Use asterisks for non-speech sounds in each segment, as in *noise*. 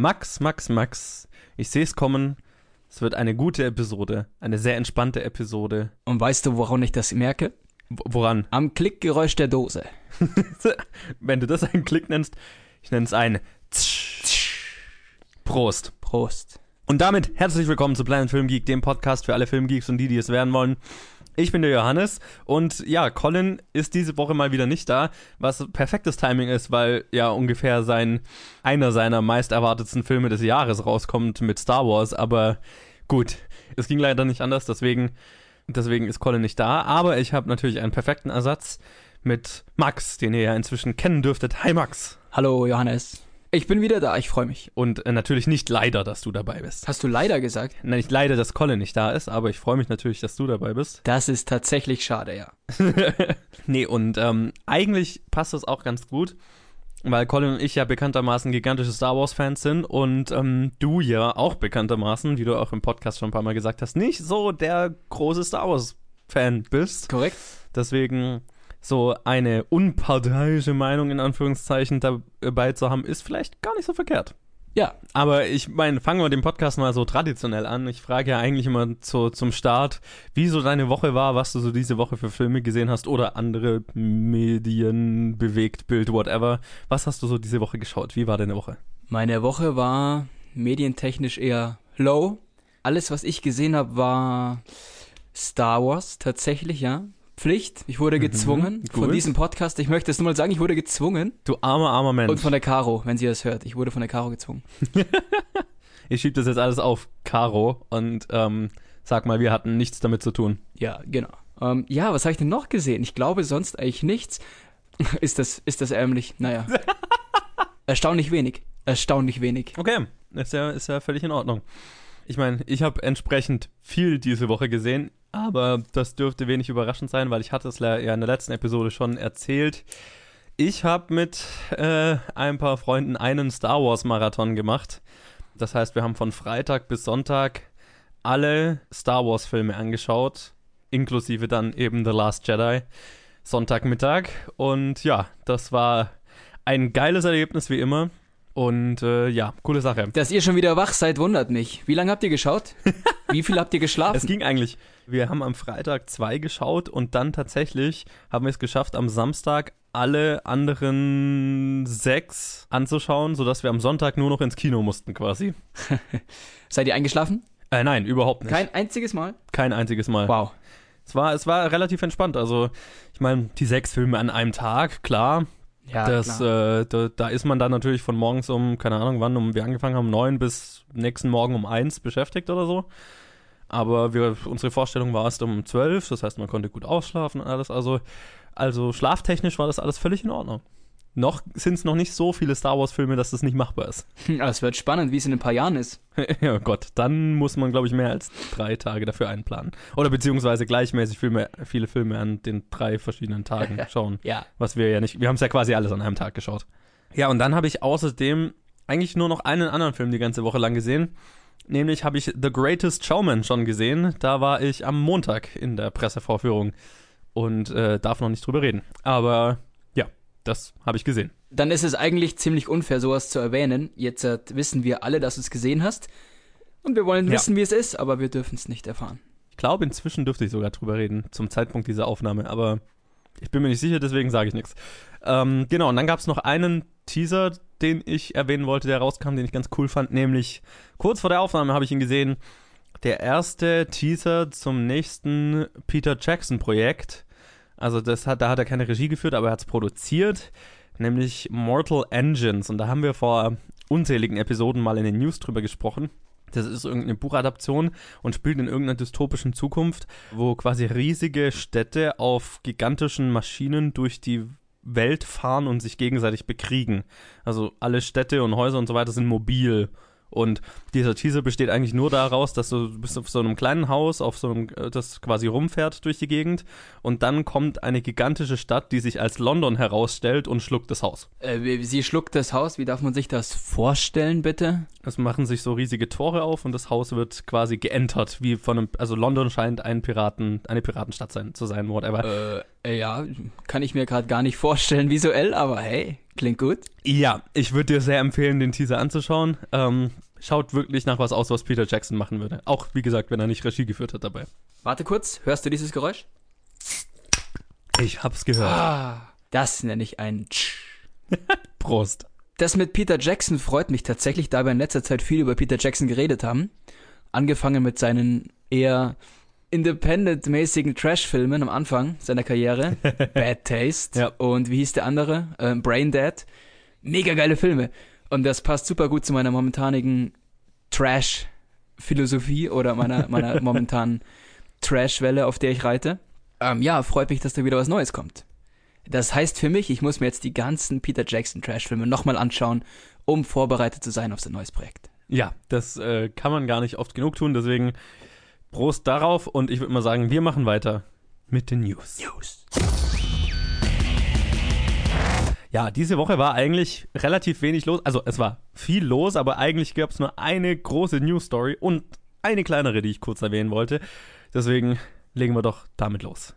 Max, Max, Max. Ich sehe es kommen. Es wird eine gute Episode. Eine sehr entspannte Episode. Und weißt du, woran ich das merke? Woran? Am Klickgeräusch der Dose. *laughs* Wenn du das einen Klick nennst, ich nenne es ein Prost. Prost. Und damit herzlich willkommen zu Planet Film Geek, dem Podcast für alle Filmgeeks und die, die es werden wollen. Ich bin der Johannes und ja, Colin ist diese Woche mal wieder nicht da, was perfektes Timing ist, weil ja ungefähr sein einer seiner meist erwartetsten Filme des Jahres rauskommt mit Star Wars, aber gut, es ging leider nicht anders, deswegen deswegen ist Colin nicht da, aber ich habe natürlich einen perfekten Ersatz mit Max, den ihr ja inzwischen kennen dürftet. Hi Max. Hallo Johannes. Ich bin wieder da, ich freue mich. Und äh, natürlich nicht leider, dass du dabei bist. Hast du leider gesagt? Nein, nicht leider, dass Colin nicht da ist, aber ich freue mich natürlich, dass du dabei bist. Das ist tatsächlich schade, ja. *laughs* nee, und ähm, eigentlich passt das auch ganz gut, weil Colin und ich ja bekanntermaßen gigantische Star Wars-Fans sind und ähm, du ja auch bekanntermaßen, wie du auch im Podcast schon ein paar Mal gesagt hast, nicht so der große Star Wars-Fan bist. Korrekt. Deswegen so eine unparteiische Meinung in Anführungszeichen dabei zu haben, ist vielleicht gar nicht so verkehrt. Ja. Aber ich meine, fangen wir den Podcast mal so traditionell an. Ich frage ja eigentlich immer zu, zum Start, wie so deine Woche war, was du so diese Woche für Filme gesehen hast oder andere Medien, bewegt, Bild, whatever. Was hast du so diese Woche geschaut? Wie war deine Woche? Meine Woche war medientechnisch eher low. Alles, was ich gesehen habe, war Star Wars tatsächlich, ja. Pflicht. Ich wurde gezwungen Mhm, von diesem Podcast. Ich möchte es nur mal sagen, ich wurde gezwungen. Du armer, armer Mensch. Und von der Caro, wenn sie das hört. Ich wurde von der Caro gezwungen. *laughs* ich schieb das jetzt alles auf Caro und ähm, sag mal, wir hatten nichts damit zu tun. Ja, genau. Ähm, ja, was habe ich denn noch gesehen? Ich glaube sonst eigentlich nichts. *laughs* ist das, ist das ärmlich? Naja. *laughs* Erstaunlich wenig. Erstaunlich wenig. Okay, ist ja, ist ja völlig in Ordnung. Ich meine, ich habe entsprechend viel diese Woche gesehen, aber das dürfte wenig überraschend sein, weil ich hatte es ja in der letzten Episode schon erzählt. Ich habe mit äh, ein paar Freunden einen Star Wars Marathon gemacht. Das heißt, wir haben von Freitag bis Sonntag alle Star Wars Filme angeschaut, inklusive dann eben The Last Jedi, Sonntagmittag. Und ja, das war ein geiles Erlebnis wie immer. Und äh, ja, coole Sache. Dass ihr schon wieder wach seid, wundert mich. Wie lange habt ihr geschaut? *laughs* Wie viel habt ihr geschlafen? Es ging eigentlich. Wir haben am Freitag zwei geschaut und dann tatsächlich haben wir es geschafft, am Samstag alle anderen sechs anzuschauen, sodass wir am Sonntag nur noch ins Kino mussten quasi. *laughs* Seid ihr eingeschlafen? Äh, nein, überhaupt nicht. Kein einziges Mal? Kein einziges Mal. Wow. Es war, es war relativ entspannt. Also, ich meine, die sechs Filme an einem Tag, klar. Ja, das, äh, da, da ist man dann natürlich von morgens um, keine Ahnung wann, um wir angefangen haben, neun bis nächsten Morgen um eins beschäftigt oder so. Aber wir, unsere Vorstellung war erst um zwölf, das heißt, man konnte gut ausschlafen und alles. Also, also schlaftechnisch war das alles völlig in Ordnung. Noch sind es noch nicht so viele Star Wars-Filme, dass das nicht machbar ist. *laughs* Es wird spannend, wie es in ein paar Jahren ist. *laughs* ja Gott, dann muss man, glaube ich, mehr als drei Tage dafür einplanen. Oder beziehungsweise gleichmäßig Filme, viele Filme an den drei verschiedenen Tagen *laughs* schauen. Ja. Was wir ja nicht, wir haben es ja quasi alles an einem Tag geschaut. Ja, und dann habe ich außerdem eigentlich nur noch einen anderen Film die ganze Woche lang gesehen. Nämlich habe ich The Greatest Showman schon gesehen. Da war ich am Montag in der Pressevorführung und äh, darf noch nicht drüber reden. Aber ja, das habe ich gesehen. Dann ist es eigentlich ziemlich unfair, sowas zu erwähnen. Jetzt äh, wissen wir alle, dass du es gesehen hast. Und wir wollen Ja. wissen, wie es ist, aber wir dürfen es nicht erfahren. Ich glaube, inzwischen dürfte ich sogar drüber reden, zum Zeitpunkt dieser Aufnahme, aber ich bin mir nicht sicher, deswegen sage ich nichts. Ähm, genau, und dann gab es noch einen Teaser, den ich erwähnen wollte, der rauskam, den ich ganz cool fand, nämlich kurz vor der Aufnahme habe ich ihn gesehen, der erste Teaser zum nächsten Peter Jackson-Projekt. Also das hat, da hat er keine Regie geführt, aber er hat es produziert, nämlich Mortal Engines. Und da haben wir vor unzähligen Episoden mal in den News drüber gesprochen. Das ist irgendeine Buchadaption und spielt in irgendeiner dystopischen Zukunft, wo quasi riesige Städte auf gigantischen Maschinen durch die Welt fahren und sich gegenseitig bekriegen. Also alle Städte und Häuser und so weiter sind mobil. Und dieser Teaser besteht eigentlich nur daraus, dass du bist auf so einem kleinen Haus, auf so einem, äh, das quasi rumfährt durch die Gegend und dann kommt eine gigantische Stadt, die sich als London herausstellt und schluckt das Haus. Äh, sie schluckt das Haus. Wie darf man sich das vorstellen, bitte? Es machen sich so riesige Tore auf und das Haus wird quasi geentert, wie von einem, also London scheint ein Piraten, eine Piratenstadt sein, zu sein, whatever. Äh, ja, kann ich mir gerade gar nicht vorstellen visuell, aber hey, Klingt gut. Ja, ich würde dir sehr empfehlen, den Teaser anzuschauen. Ähm, schaut wirklich nach was aus, was Peter Jackson machen würde. Auch, wie gesagt, wenn er nicht Regie geführt hat dabei. Warte kurz, hörst du dieses Geräusch? Ich hab's gehört. Ah, das nenne ich ein Tsch. *laughs* Prost. Das mit Peter Jackson freut mich tatsächlich, da wir in letzter Zeit viel über Peter Jackson geredet haben. Angefangen mit seinen eher independent-mäßigen Trash-Filmen am Anfang seiner Karriere. *laughs* Bad Taste. Ja. Und wie hieß der andere? Ähm, Brain Dead. Mega geile Filme. Und das passt super gut zu meiner momentanigen Trash-Philosophie oder meiner, *laughs* meiner momentanen Trash-Welle, auf der ich reite. Ähm, ja, freut mich, dass da wieder was Neues kommt. Das heißt für mich, ich muss mir jetzt die ganzen Peter Jackson Trash-Filme nochmal anschauen, um vorbereitet zu sein auf sein neues Projekt. Ja, das äh, kann man gar nicht oft genug tun, deswegen Prost darauf und ich würde mal sagen, wir machen weiter mit den News. News. Ja, diese Woche war eigentlich relativ wenig los. Also es war viel los, aber eigentlich gab es nur eine große News-Story und eine kleinere, die ich kurz erwähnen wollte. Deswegen legen wir doch damit los.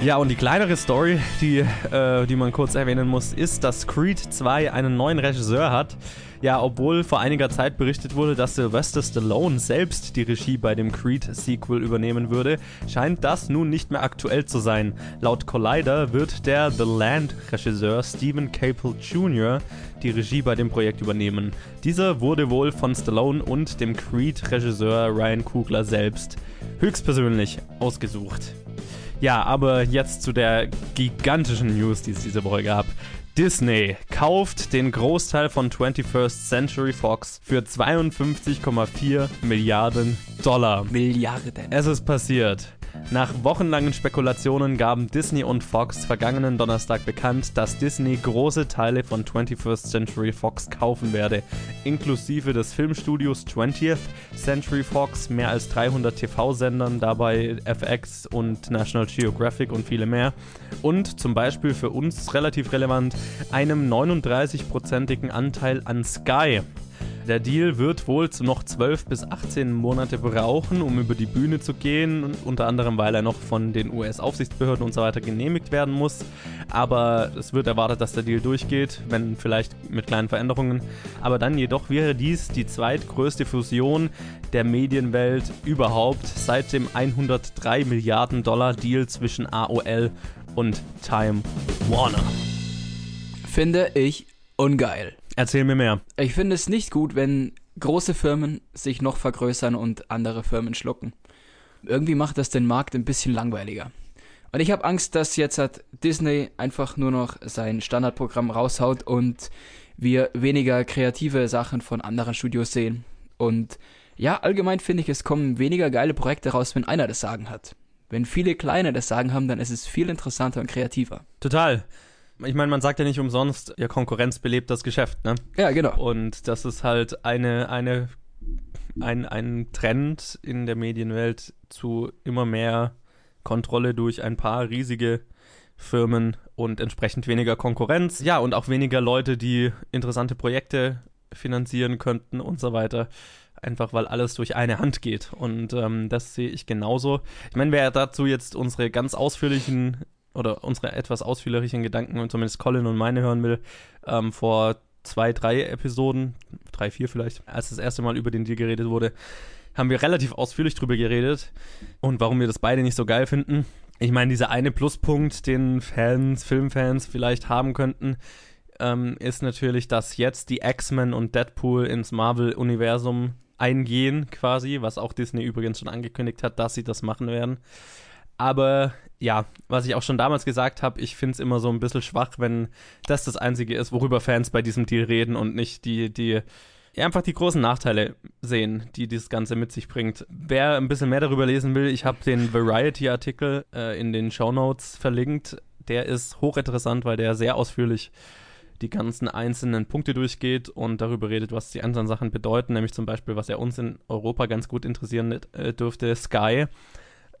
Ja, und die kleinere Story, die, äh, die man kurz erwähnen muss, ist, dass Creed 2 einen neuen Regisseur hat. Ja, obwohl vor einiger Zeit berichtet wurde, dass Sylvester Stallone selbst die Regie bei dem Creed-Sequel übernehmen würde, scheint das nun nicht mehr aktuell zu sein. Laut Collider wird der The Land-Regisseur Stephen Capel Jr. die Regie bei dem Projekt übernehmen. Dieser wurde wohl von Stallone und dem Creed-Regisseur Ryan Coogler selbst höchstpersönlich ausgesucht. Ja, aber jetzt zu der gigantischen News, die es diese Woche gab. Disney kauft den Großteil von 21st Century Fox für 52,4 Milliarden Dollar. Milliarden. Es ist passiert. Nach wochenlangen Spekulationen gaben Disney und Fox vergangenen Donnerstag bekannt, dass Disney große Teile von 21st Century Fox kaufen werde, inklusive des Filmstudios 20th Century Fox, mehr als 300 TV-Sendern, dabei FX und National Geographic und viele mehr. Und zum Beispiel für uns relativ relevant, einem 39-prozentigen Anteil an Sky. Der Deal wird wohl noch 12 bis 18 Monate brauchen, um über die Bühne zu gehen, unter anderem weil er noch von den US-Aufsichtsbehörden und so weiter genehmigt werden muss. Aber es wird erwartet, dass der Deal durchgeht, wenn vielleicht mit kleinen Veränderungen. Aber dann jedoch wäre dies die zweitgrößte Fusion der Medienwelt überhaupt seit dem 103 Milliarden Dollar Deal zwischen AOL und Time Warner. Finde ich ungeil. Erzähl mir mehr. Ich finde es nicht gut, wenn große Firmen sich noch vergrößern und andere Firmen schlucken. Irgendwie macht das den Markt ein bisschen langweiliger. Und ich habe Angst, dass jetzt hat Disney einfach nur noch sein Standardprogramm raushaut und wir weniger kreative Sachen von anderen Studios sehen. Und ja, allgemein finde ich, es kommen weniger geile Projekte raus, wenn einer das Sagen hat. Wenn viele kleine das Sagen haben, dann ist es viel interessanter und kreativer. Total. Ich meine, man sagt ja nicht umsonst, ja, Konkurrenz belebt das Geschäft, ne? Ja, genau. Und das ist halt eine, eine, ein, ein Trend in der Medienwelt zu immer mehr Kontrolle durch ein paar riesige Firmen und entsprechend weniger Konkurrenz. Ja, und auch weniger Leute, die interessante Projekte finanzieren könnten und so weiter. Einfach weil alles durch eine Hand geht. Und ähm, das sehe ich genauso. Ich meine, wer dazu jetzt unsere ganz ausführlichen oder unsere etwas ausführlichen Gedanken, zumindest Colin und meine hören will, ähm, vor zwei, drei Episoden, drei, vier vielleicht, als das erste Mal über den Deal geredet wurde, haben wir relativ ausführlich drüber geredet und warum wir das beide nicht so geil finden. Ich meine, dieser eine Pluspunkt, den Fans, Filmfans vielleicht haben könnten, ähm, ist natürlich, dass jetzt die X-Men und Deadpool ins Marvel-Universum eingehen, quasi, was auch Disney übrigens schon angekündigt hat, dass sie das machen werden. Aber ja, was ich auch schon damals gesagt habe, ich finde es immer so ein bisschen schwach, wenn das das Einzige ist, worüber Fans bei diesem Deal reden und nicht die, die, ja, einfach die großen Nachteile sehen, die dieses Ganze mit sich bringt. Wer ein bisschen mehr darüber lesen will, ich habe den Variety-Artikel äh, in den Show Notes verlinkt. Der ist hochinteressant, weil der sehr ausführlich die ganzen einzelnen Punkte durchgeht und darüber redet, was die anderen Sachen bedeuten, nämlich zum Beispiel, was ja uns in Europa ganz gut interessieren äh, dürfte, Sky.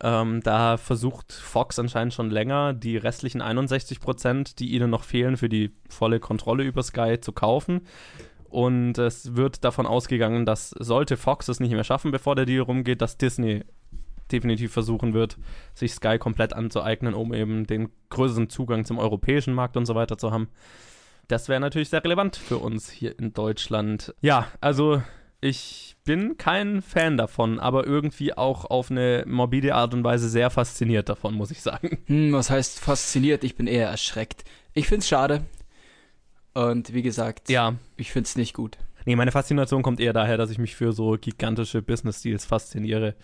Ähm, da versucht Fox anscheinend schon länger, die restlichen 61 Prozent, die ihnen noch fehlen, für die volle Kontrolle über Sky zu kaufen. Und es wird davon ausgegangen, dass sollte Fox es nicht mehr schaffen, bevor der Deal rumgeht, dass Disney definitiv versuchen wird, sich Sky komplett anzueignen, um eben den größeren Zugang zum europäischen Markt und so weiter zu haben. Das wäre natürlich sehr relevant für uns hier in Deutschland. Ja, also ich bin kein Fan davon, aber irgendwie auch auf eine morbide Art und Weise sehr fasziniert davon, muss ich sagen. Hm, was heißt fasziniert? Ich bin eher erschreckt. Ich find's schade. Und wie gesagt, Ja, ich find's nicht gut. Nee, meine Faszination kommt eher daher, dass ich mich für so gigantische Business-Deals fasziniere.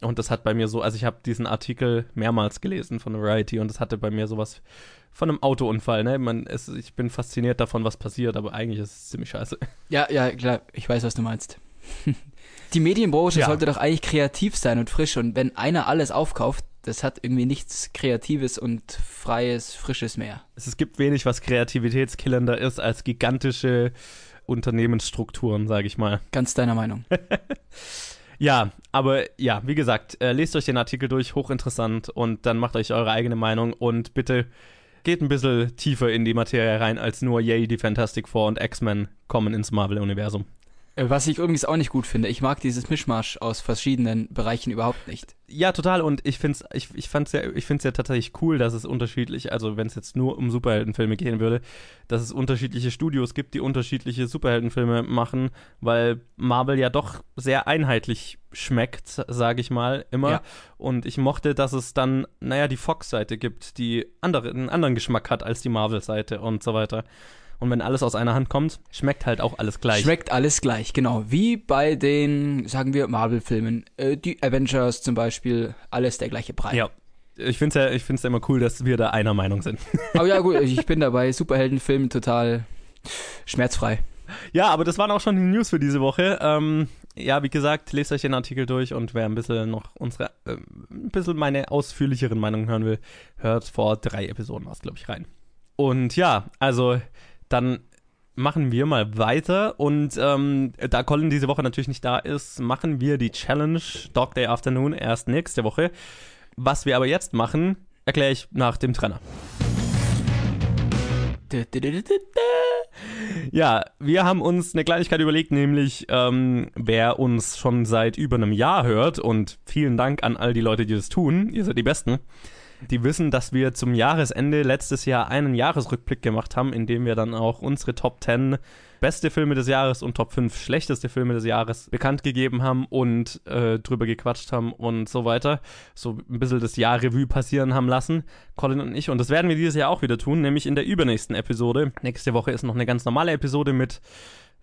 Und das hat bei mir so, also ich habe diesen Artikel mehrmals gelesen von Variety und das hatte bei mir sowas von einem Autounfall, ne? Man, es, ich bin fasziniert davon, was passiert, aber eigentlich ist es ziemlich scheiße. Ja, ja, klar, ich weiß, was du meinst. *laughs* Die Medienbranche Ja. sollte doch eigentlich kreativ sein und frisch und wenn einer alles aufkauft, das hat irgendwie nichts Kreatives und Freies, Frisches mehr. Es, gibt wenig, was kreativitätskillender ist als gigantische Unternehmensstrukturen, sage ich mal. Ganz deiner Meinung. *laughs* Ja, aber ja, wie gesagt, äh, lest euch den Artikel durch, hochinteressant und dann macht euch eure eigene Meinung und bitte geht ein bisschen tiefer in die Materie rein, als nur Yay, die Fantastic Four und X-Men kommen ins Marvel-Universum. Äh, Was ich übrigens auch nicht gut finde, ich mag dieses Mischmasch aus verschiedenen Bereichen überhaupt nicht. Ja, total. Und ich finde es ich, ich fand's ja, ich find's ja tatsächlich cool, dass es unterschiedlich, also wenn es jetzt nur um Superheldenfilme gehen würde, dass es unterschiedliche Studios gibt, die unterschiedliche Superheldenfilme machen, weil Marvel ja doch sehr einheitlich schmeckt, sage ich mal, immer. Ja. Und ich mochte, dass es dann, naja, die Fox-Seite gibt, die andere, einen anderen Geschmack hat als die Marvel-Seite und so weiter. Und wenn alles aus einer Hand kommt, schmeckt halt auch alles gleich. Schmeckt alles gleich, genau. Wie bei den, sagen wir, Marvel-Filmen. Äh, die Avengers zum Beispiel, alles der gleiche Brei. ja. Ich finde es ja, ich find's ja immer cool, dass wir da einer Meinung sind. Aber ja, gut, *laughs* ich bin dabei Superheldenfilmen total schmerzfrei. Ja, aber das waren auch schon die News für diese Woche. Ähm, ja, wie gesagt, lest euch den Artikel durch und wer ein bisschen noch unsere, ähm, ein bisschen meine ausführlicheren Meinungen hören will, hört vor drei Episoden was, glaube ich, rein. Und ja, also dann machen wir mal weiter und ähm, da Colin diese Woche natürlich nicht da ist, machen wir die Challenge Dog Day Afternoon erst nächste Woche. Was wir aber jetzt machen, erkläre ich nach dem Trenner. Ja, wir haben uns eine Kleinigkeit überlegt, nämlich ähm, wer uns schon seit über einem Jahr hört und vielen Dank an all die Leute, die das tun, ihr seid die Besten. Die wissen, dass wir zum Jahresende letztes Jahr einen Jahresrückblick gemacht haben, in dem wir dann auch unsere Top 10 beste Filme des Jahres und Top 5 schlechteste Filme des Jahres bekannt gegeben haben und äh, drüber gequatscht haben und so weiter. So ein bisschen das Jahr Revue passieren haben lassen, Colin und ich. Und das werden wir dieses Jahr auch wieder tun, nämlich in der übernächsten Episode. Nächste Woche ist noch eine ganz normale Episode mit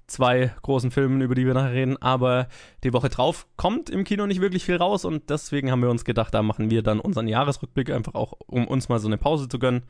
zwei großen Filmen, über die wir nachher reden, aber die Woche drauf kommt im Kino nicht wirklich viel raus und deswegen haben wir uns gedacht, da machen wir dann unseren Jahresrückblick einfach auch, um uns mal so eine Pause zu gönnen.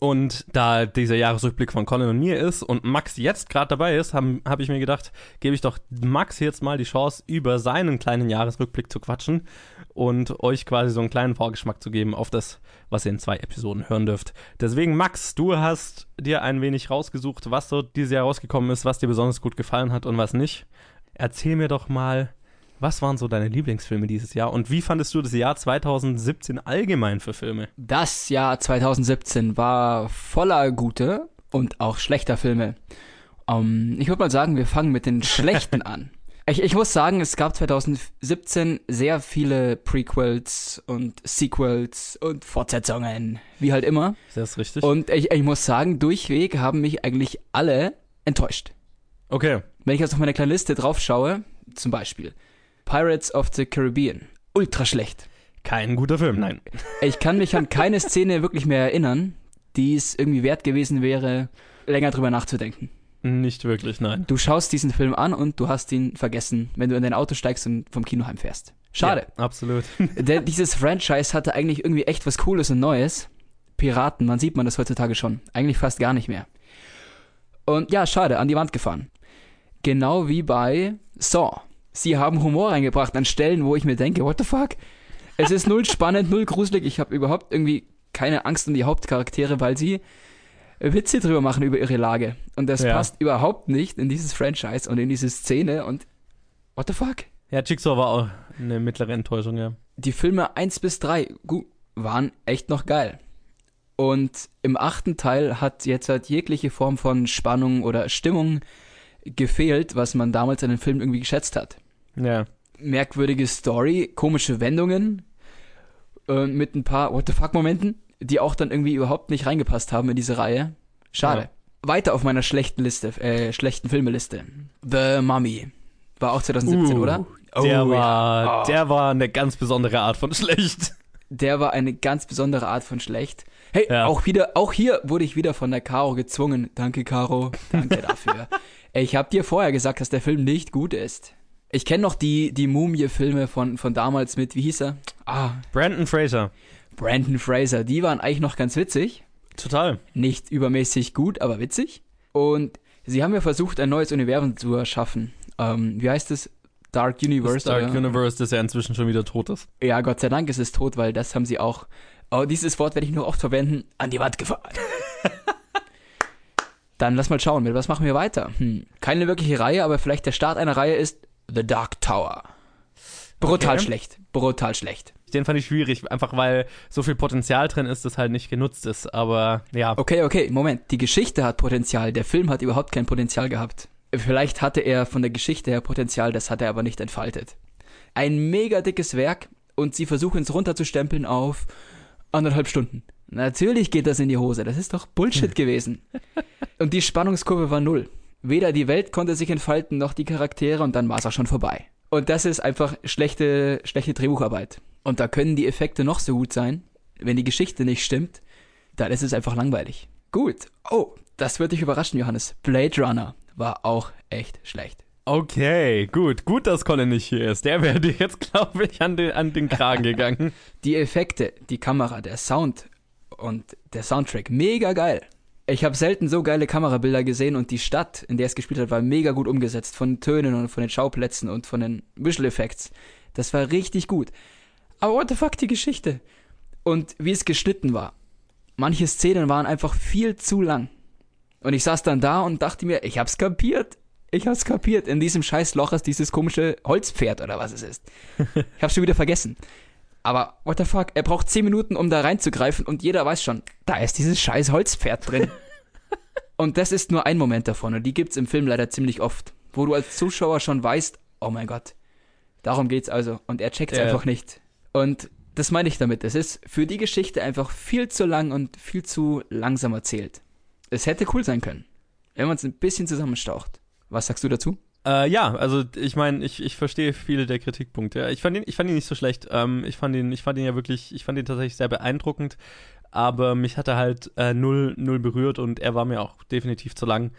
Und da dieser Jahresrückblick von Colin und mir ist und Max jetzt gerade dabei ist, habe hab ich mir gedacht, gebe ich doch Max jetzt mal die Chance, über seinen kleinen Jahresrückblick zu quatschen und euch quasi so einen kleinen Vorgeschmack zu geben auf das, was ihr in zwei Episoden hören dürft. Deswegen, Max, du hast dir ein wenig rausgesucht, was so dieses Jahr rausgekommen ist, was dir besonders gut gefallen hat und was nicht. Erzähl mir doch mal, was waren so deine Lieblingsfilme dieses Jahr und wie fandest du das Jahr 2017 allgemein für Filme? Das Jahr 2017 war voller gute und auch schlechter Filme. Ähm, ich würde mal sagen, wir fangen mit den *laughs* schlechten an. Ich, ich muss sagen, es gab 2017 sehr viele Prequels und Sequels und Fortsetzungen, wie halt immer. Ist das richtig? Und ich, ich muss sagen, durchweg haben mich eigentlich alle enttäuscht. okay. Wenn ich jetzt auf meine kleine Liste drauf schaue, zum Beispiel Pirates of the Caribbean, ultra schlecht. Kein guter Film, nein. Ich kann mich an keine *laughs* Szene wirklich mehr erinnern, die es irgendwie wert gewesen wäre, länger drüber nachzudenken. Nicht wirklich, nein. Du schaust diesen Film an und du hast ihn vergessen, wenn du in dein Auto steigst und vom Kino heimfährst. Schade. Ja, absolut. *laughs* Denn dieses Franchise hatte eigentlich irgendwie echt was Cooles und Neues. Piraten, man sieht man das heutzutage schon. Eigentlich fast gar nicht mehr. Und ja, schade, an die Wand gefahren. Genau wie bei Saw. Sie haben Humor reingebracht an Stellen, wo ich mir denke, what the fuck? Es ist null spannend, null gruselig. Ich habe überhaupt irgendwie keine Angst um die Hauptcharaktere, weil sie Witze drüber machen über ihre Lage. Und das Ja. passt überhaupt nicht in dieses Franchise und in diese Szene und what the fuck? Ja, Jigsaw war auch eine mittlere Enttäuschung, ja. die Filme 1 bis 3 gut, waren echt noch geil. Und im achten Teil hat jetzt halt jegliche Form von Spannung oder Stimmung gefehlt, was man damals an den Film irgendwie geschätzt hat. Ja. merkwürdige Story, komische Wendungen äh, mit ein paar What the fuck Momenten, die auch dann irgendwie überhaupt nicht reingepasst haben in diese Reihe. Schade. Ja. Weiter auf meiner schlechten Liste, äh, schlechten Filmeliste. The Mummy. War auch 2017, Uh, oder? Der, Oh, war, ja. Oh. der war eine ganz besondere Art von schlecht. Der war eine ganz besondere Art von schlecht. Hey, Ja. auch wieder, auch hier wurde ich wieder von der Caro gezwungen. Danke, Caro. Danke dafür. *laughs* Ich habe dir vorher gesagt, dass der Film nicht gut ist. Ich kenne noch die, die Mumie-Filme von, von damals mit, wie hieß er? Ah, Brandon Fraser. Brandon Fraser. Die waren eigentlich noch ganz witzig. Total. Nicht übermäßig gut, aber witzig. Und sie haben ja versucht, ein neues Universum zu erschaffen. Ähm, wie heißt es? Dark Universe. Das Dark oder? Universe, das ja inzwischen schon wieder tot ist. Ja, Gott sei Dank ist es tot, weil das haben sie auch. Oh, dieses Wort werde ich nur oft verwenden. An die Wand gefahren. *laughs* Dann lass mal schauen, mit was machen wir weiter? Hm. Keine wirkliche Reihe, aber vielleicht der Start einer Reihe ist The Dark Tower. Brutal Okay. schlecht. Brutal schlecht. Den fand ich schwierig, einfach weil so viel Potenzial drin ist, das halt nicht genutzt ist. Aber ja, Okay, okay, Moment. Die Geschichte hat Potenzial. Der Film hat überhaupt kein Potenzial gehabt. Vielleicht hatte er von der Geschichte her Potenzial, das hat er aber nicht entfaltet. Ein mega dickes Werk und sie versuchen es runterzustempeln auf anderthalb Stunden. Natürlich geht das in die Hose. Das ist doch Bullshit gewesen. *laughs* Und die Spannungskurve war null. Weder die Welt konnte sich entfalten, noch die Charaktere und dann war es auch schon vorbei. Und das ist einfach schlechte, schlechte Drehbucharbeit. Und da können die Effekte noch so gut sein. Wenn die Geschichte nicht stimmt, dann ist es einfach langweilig. Gut. Oh, das wird dich überraschen, Johannes. Blade Runner war auch echt schlecht. okay, gut. Gut, dass Colin nicht hier ist. Der wäre dir jetzt, glaube ich, an den, an den Kragen gegangen. *laughs* Die Effekte, die Kamera, der Sound und der Soundtrack, mega geil. Ich habe selten so geile Kamerabilder gesehen und die Stadt, in der es gespielt hat, war mega gut umgesetzt. Von den Tönen und von den Schauplätzen und von den Visual Effects. Das war richtig gut. Aber what the fuck, die Geschichte. Und wie es geschnitten war. Manche Szenen waren einfach viel zu lang. Und ich saß dann da und dachte mir, ich hab's kapiert. Ich hab's kapiert. In diesem scheiß Loch ist dieses komische Holzpferd oder was es ist. *laughs* Ich hab's schon wieder vergessen. Aber what the fuck, er braucht 10 Minuten, um da reinzugreifen und jeder weiß schon, da ist dieses scheiß Holzpferd drin. *laughs* und das ist nur ein Moment davon und die gibt's im Film leider ziemlich oft, wo du als Zuschauer schon weißt, oh mein Gott, darum geht's also und er checkt's Ja. einfach nicht. Und das meine ich damit, es ist für die Geschichte einfach viel zu lang und viel zu langsam erzählt. Es hätte cool sein können, wenn man es ein bisschen zusammenstaucht. Was sagst du dazu? Äh, ja, also ich meine, ich, ich verstehe viele der Kritikpunkte. Ich fand ihn, ich fand ihn nicht so schlecht. Ähm, ich fand ihn, ich fand ihn ja wirklich, ich fand ihn tatsächlich sehr beeindruckend. Aber mich hat er halt äh, null, null berührt und er war mir auch definitiv zu lang.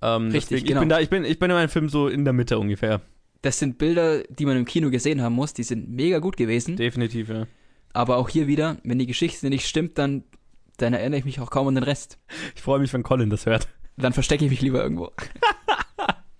Ähm, Richtig, deswegen, genau. Ich bin da, ich bin, ich bin in meinem Film so in der Mitte ungefähr. Das sind Bilder, die man im Kino gesehen haben muss, die sind mega gut gewesen. Definitiv, ja. Aber auch hier wieder, wenn die Geschichte nicht stimmt, dann, dann erinnere ich mich auch kaum an den Rest. Ich freue mich, wenn Colin das hört. Dann verstecke ich mich lieber irgendwo. *laughs*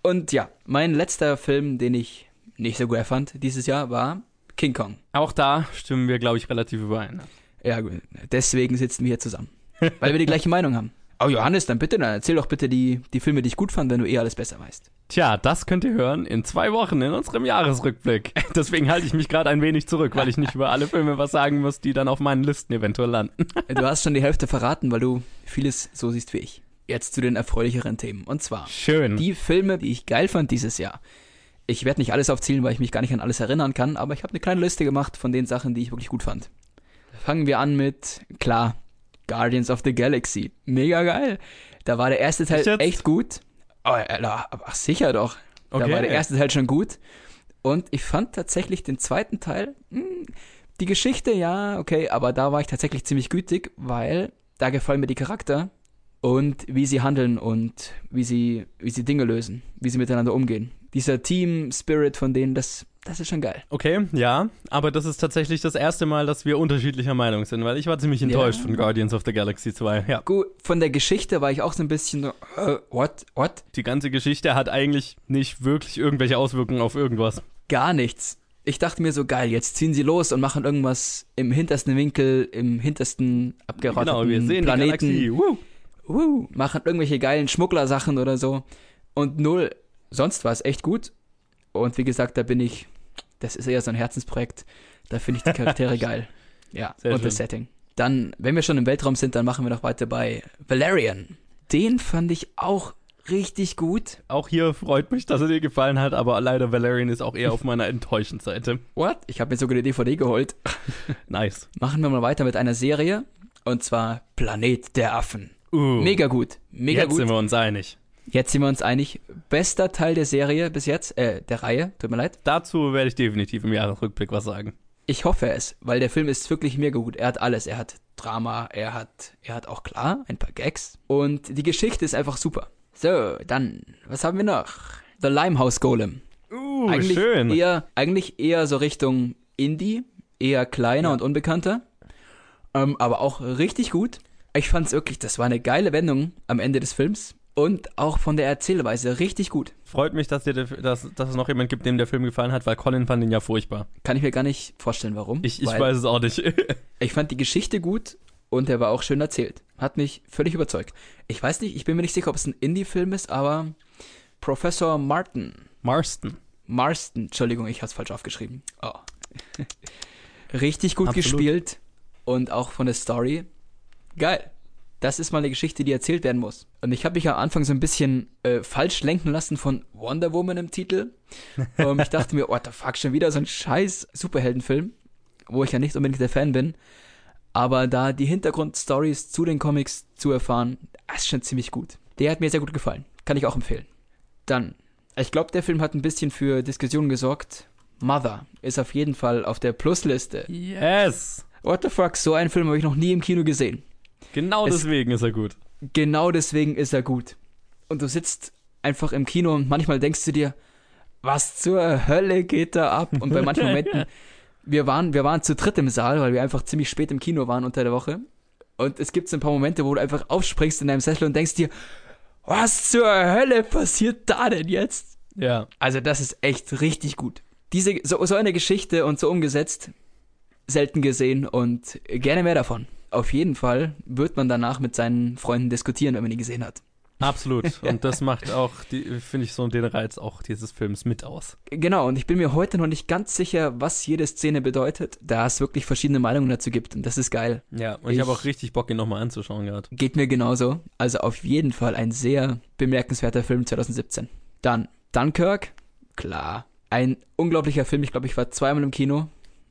Und ja, mein letzter Film, den ich nicht so gut fand dieses Jahr, war King Kong. Auch da stimmen wir, glaube ich, relativ überein. Ja, gut. Deswegen sitzen wir hier zusammen. *laughs* Weil wir die gleiche Meinung haben. Oh, Johannes, dann bitte, dann erzähl doch bitte die, die Filme, die ich gut fand, wenn du eh alles besser weißt. Tja, das könnt ihr hören in zwei Wochen in unserem Jahresrückblick. *laughs* Deswegen halte ich mich gerade ein wenig zurück, weil ich nicht über alle Filme was sagen muss, die dann auf meinen Listen eventuell landen. Du hast schon die Hälfte verraten, weil du vieles so siehst wie ich. Jetzt zu den erfreulicheren Themen. Und zwar Schön. die Filme, die ich geil fand dieses Jahr. Ich werde nicht alles aufzählen, weil ich mich gar nicht an alles erinnern kann, aber ich habe eine kleine Liste gemacht von den Sachen, die ich wirklich gut fand. Fangen wir an mit, klar, Guardians of the Galaxy. Mega geil. Da war der erste Teil Echt gut. Oh, Alter, ach sicher doch. Da Okay. war der erste Teil schon gut. Und ich fand tatsächlich den zweiten Teil, mh, die Geschichte, ja, okay, aber da war ich tatsächlich ziemlich gütig, weil da gefallen mir die Charakter und wie sie handeln und wie sie, wie sie Dinge lösen, wie sie miteinander umgehen. Dieser Team-Spirit von denen, das, das ist schon geil. Okay, ja, aber das ist tatsächlich das erste Mal, dass wir unterschiedlicher Meinung sind, weil ich war ziemlich enttäuscht Ja. von Guardians of the Galaxy 2. Ja, Gut, von der Geschichte war ich auch so ein bisschen so, äh, what, what? die ganze Geschichte hat eigentlich nicht wirklich irgendwelche Auswirkungen auf irgendwas. Gar nichts. Ich dachte mir so, geil, jetzt ziehen sie los und machen irgendwas im hintersten Winkel, im hintersten abgerotteten Genau, wir sehen Planeten. die Galaxie. Woo. Uh, machen irgendwelche geilen Schmugglersachen oder so. Und null, sonst war es echt gut. Und wie gesagt, da bin ich, das ist eher so ein Herzensprojekt. Da finde ich die Charaktere *laughs* geil. Ja, Sehr und das schön. Setting. Dann, wenn wir schon im Weltraum sind, dann machen wir noch weiter bei Valerian. Den fand ich auch richtig gut. Auch hier freut mich, dass er dir gefallen hat, aber leider Valerian ist auch eher auf *laughs* meiner enttäuschenden Seite. What? Ich habe mir sogar eine DVD geholt. *laughs* Nice. Machen wir mal weiter mit einer Serie. Und zwar Planet der Affen. Uh, Mega gut. Mega jetzt gut. sind wir uns einig. Jetzt sind wir uns einig. Bester Teil der Serie bis jetzt, äh, der Reihe, tut mir leid. Dazu werde ich definitiv im Jahresrückblick was sagen. Ich hoffe es, weil der Film ist wirklich mega gut. Er hat alles. Er hat Drama, er hat, er hat auch klar ein paar Gags. Und die Geschichte ist einfach super. So, dann, was haben wir noch? The Limehouse Golem. Uh, eigentlich schön. Eher, eigentlich eher so Richtung Indie, eher kleiner und unbekannter. Ähm, aber auch richtig gut. Ich fand's wirklich, das war eine geile Wendung am Ende des Films. Und auch von der Erzählweise richtig gut. Freut mich, dass, dir der, dass, dass es noch jemand gibt, dem der Film gefallen hat, weil Colin fand ihn ja furchtbar. Kann ich mir gar nicht vorstellen, warum. Ich, ich weiß es auch nicht. *laughs* Ich fand die Geschichte gut und er war auch schön erzählt. Hat mich völlig überzeugt. Ich weiß nicht, ich bin mir nicht sicher, ob es ein Indie-Film ist, aber Professor Martin, Marston. Marston, Entschuldigung, ich hab's falsch aufgeschrieben. Oh. *laughs* Richtig gut Absolut. gespielt und auch von der Story. Geil. Das ist mal eine Geschichte, die erzählt werden muss. Und ich habe mich am Anfang so ein bisschen äh, falsch lenken lassen von Wonder Woman im Titel. Und *laughs* ich dachte mir, what the fuck, schon wieder so ein scheiß Superheldenfilm, wo ich ja nicht unbedingt der Fan bin. Aber da die Hintergrundstories zu den Comics zu erfahren, das ist schon ziemlich gut. Der hat mir sehr gut gefallen. Kann ich auch empfehlen. Dann, ich glaube, der Film hat ein bisschen für Diskussionen gesorgt. Mother ist auf jeden Fall auf der Plusliste. Yes! What the fuck, so einen Film habe ich noch nie im Kino gesehen. Genau Es- deswegen ist er gut. Genau deswegen ist er gut. Und du sitzt einfach im Kino und manchmal denkst du dir, was zur Hölle geht da ab? Und bei manchen Momenten, *laughs* wir waren, wir waren zu dritt im Saal, weil wir einfach ziemlich spät im Kino waren unter der Woche. Und es gibt so ein paar Momente, wo du einfach aufspringst in deinem Sessel und denkst dir, was zur Hölle passiert da denn jetzt? Ja. Also das ist echt richtig gut. Diese, so, so eine Geschichte und so umgesetzt, selten gesehen und gerne mehr davon. Auf jeden Fall wird man danach mit seinen Freunden diskutieren, wenn man ihn gesehen hat. Absolut. *laughs* Und das macht auch, finde ich, so den Reiz auch dieses Films mit aus. Genau, und ich bin mir heute noch nicht ganz sicher, was jede Szene bedeutet, da es wirklich verschiedene Meinungen dazu gibt und das ist geil. Ja, und ich, Ich- habe auch richtig Bock, ihn nochmal anzuschauen gerade. Geht mir genauso. Also auf jeden Fall ein sehr bemerkenswerter Film 2017. Dann Dunkirk, klar. Ein unglaublicher Film, ich glaube, ich war zweimal im Kino.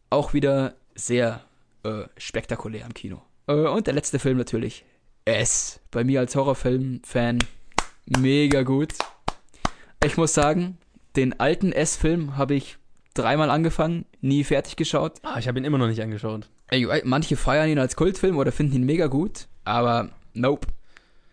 Auch wieder sehr äh, spektakulär im Kino. Äh, und der letzte Film natürlich. S. Bei mir als Horrorfilm-Fan mega gut. Ich muss sagen, den alten S-Film habe ich dreimal angefangen, nie fertig geschaut. Ah, ich habe ihn immer noch nicht angeschaut. Ey, Manche feiern ihn als Kultfilm oder finden ihn mega gut, aber nope.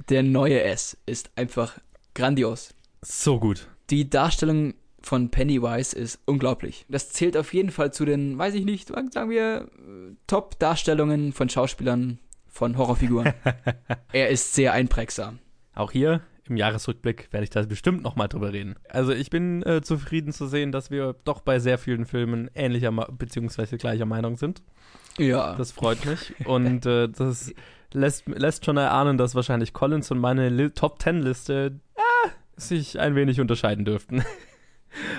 Der neue S ist einfach grandios. So gut. Die Darstellung von Pennywise ist unglaublich. Das zählt auf jeden Fall zu den, weiß ich nicht, sagen wir, äh, Top-Darstellungen von Schauspielern von Horrorfiguren. *laughs* er ist sehr einprägsam. Auch hier im Jahresrückblick werde ich da bestimmt nochmal drüber reden. Also ich bin äh, zufrieden zu sehen, dass wir doch bei sehr vielen Filmen ähnlicher beziehungsweise gleicher Meinung sind. Ja. Das freut mich. Und äh, das lässt, lässt schon erahnen, dass wahrscheinlich Collins und meine Li Top Ten Liste ah, sich ein wenig unterscheiden dürften.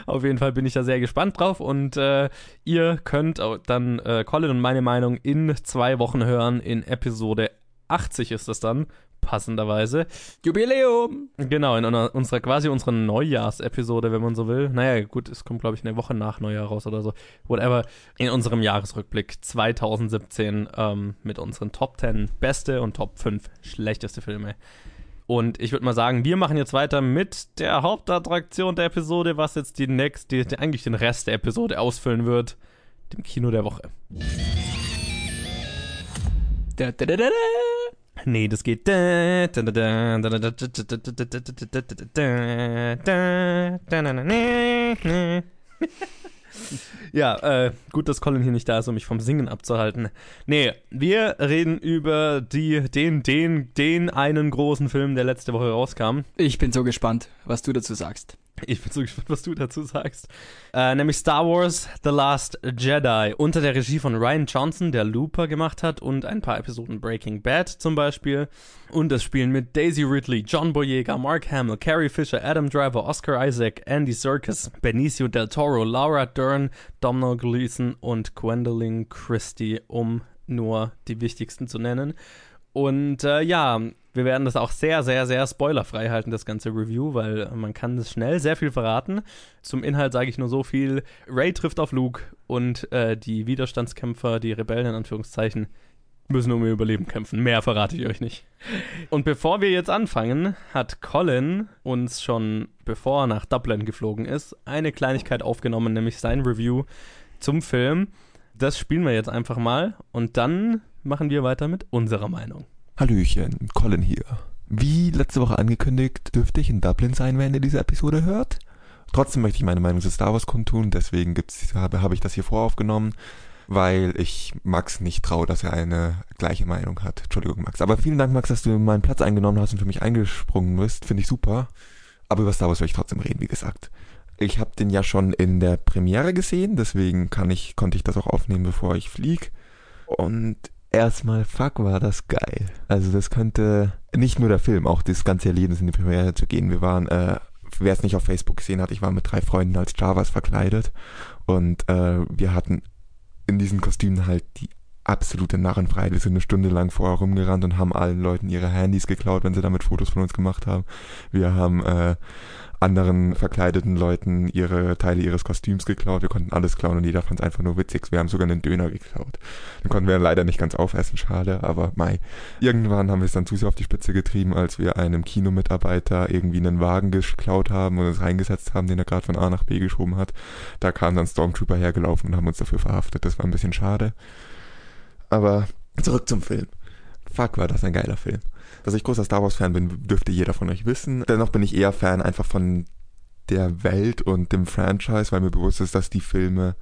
Auf jeden Fall bin ich da sehr gespannt drauf und äh, ihr könnt dann äh, Colin und meine Meinung in zwei Wochen hören. In Episode 80 ist das dann, passenderweise. Jubiläum! Genau, in einer, unserer quasi unserer Neujahrsepisode, wenn man so will. Naja, gut, es kommt, glaube ich, eine Woche nach Neujahr raus oder so. Whatever. In unserem Jahresrückblick 2017 ähm, mit unseren Top 10 beste und Top 5 schlechteste Filme. Und ich würde mal sagen, wir machen jetzt weiter mit der Hauptattraktion der Episode, was jetzt die nächste, die, eigentlich den Rest der Episode ausfüllen wird, dem Kino der Woche. Da, da, da, da, da. Nee, das geht. *laughs* Ja, äh, gut, dass Colin hier nicht da ist, um mich vom Singen abzuhalten. Nee, wir reden über die, den, den, den einen großen Film, der letzte Woche rauskam. Ich bin so gespannt, was du dazu sagst. Ich bin so gespannt, was du dazu sagst. Äh, nämlich Star Wars The Last Jedi unter der Regie von Ryan Johnson, der Looper gemacht hat und ein paar Episoden Breaking Bad zum Beispiel. Und es spielen mit Daisy Ridley, John Boyega, Mark Hamill, Carrie Fisher, Adam Driver, Oscar Isaac, Andy Serkis, Benicio del Toro, Laura Dern, Domhnall Gleeson und Gwendolyn Christie, um nur die wichtigsten zu nennen. Und äh, ja, Wir werden das auch sehr, sehr, sehr spoilerfrei halten, das ganze Review, weil man kann es schnell sehr viel verraten. Zum Inhalt sage ich nur so viel. Ray trifft auf Luke und äh, die Widerstandskämpfer, die Rebellen in Anführungszeichen, müssen um ihr Überleben kämpfen. Mehr verrate ich euch nicht. Und bevor wir jetzt anfangen, hat Colin uns schon, bevor er nach Dublin geflogen ist, eine Kleinigkeit aufgenommen, nämlich sein Review zum Film. Das spielen wir jetzt einfach mal und dann machen wir weiter mit unserer Meinung. Hallöchen, Colin hier. Wie letzte Woche angekündigt, dürfte ich in Dublin sein, wenn ihr diese Episode hört. Trotzdem möchte ich meine Meinung zu Star Wars kundtun, deswegen habe, habe ich das hier voraufgenommen weil ich Max nicht traue, dass er eine gleiche Meinung hat. Entschuldigung, Max. Aber vielen Dank, Max, dass du meinen Platz eingenommen hast und für mich eingesprungen bist. Finde ich super. Aber über Star Wars will ich trotzdem reden, wie gesagt. Ich habe den ja schon in der Premiere gesehen, deswegen kann ich, konnte ich das auch aufnehmen, bevor ich flieg. Und erstmal, fuck, war das geil. Also das könnte nicht nur der Film, auch das ganze Erlebnis in die Premiere zu gehen. Wir waren, äh, wer es nicht auf Facebook gesehen hat, ich war mit drei Freunden als Javas verkleidet und äh, wir hatten in diesen Kostümen halt die absolute Narrenfreiheit. Wir sind eine Stunde lang vorher rumgerannt und haben allen Leuten ihre Handys geklaut, wenn sie damit Fotos von uns gemacht haben. Wir haben äh, anderen verkleideten Leuten ihre Teile ihres Kostüms geklaut. Wir konnten alles klauen und jeder fand es einfach nur witzig. Wir haben sogar einen Döner geklaut. Den konnten wir leider nicht ganz aufessen, schade, aber mei. Irgendwann haben wir es dann zu sehr auf die Spitze getrieben, als wir einem Kinomitarbeiter irgendwie einen Wagen geklaut haben und uns reingesetzt haben, den er gerade von A nach B geschoben hat. Da kamen dann Stormtrooper hergelaufen und haben uns dafür verhaftet. Das war ein bisschen schade. Aber zurück zum Film. Fuck, war das ein geiler Film. Dass ich großer Star Wars-Fan bin, dürfte jeder von euch wissen. Dennoch bin ich eher Fan einfach von der Welt und dem Franchise, weil mir bewusst ist, dass die Filme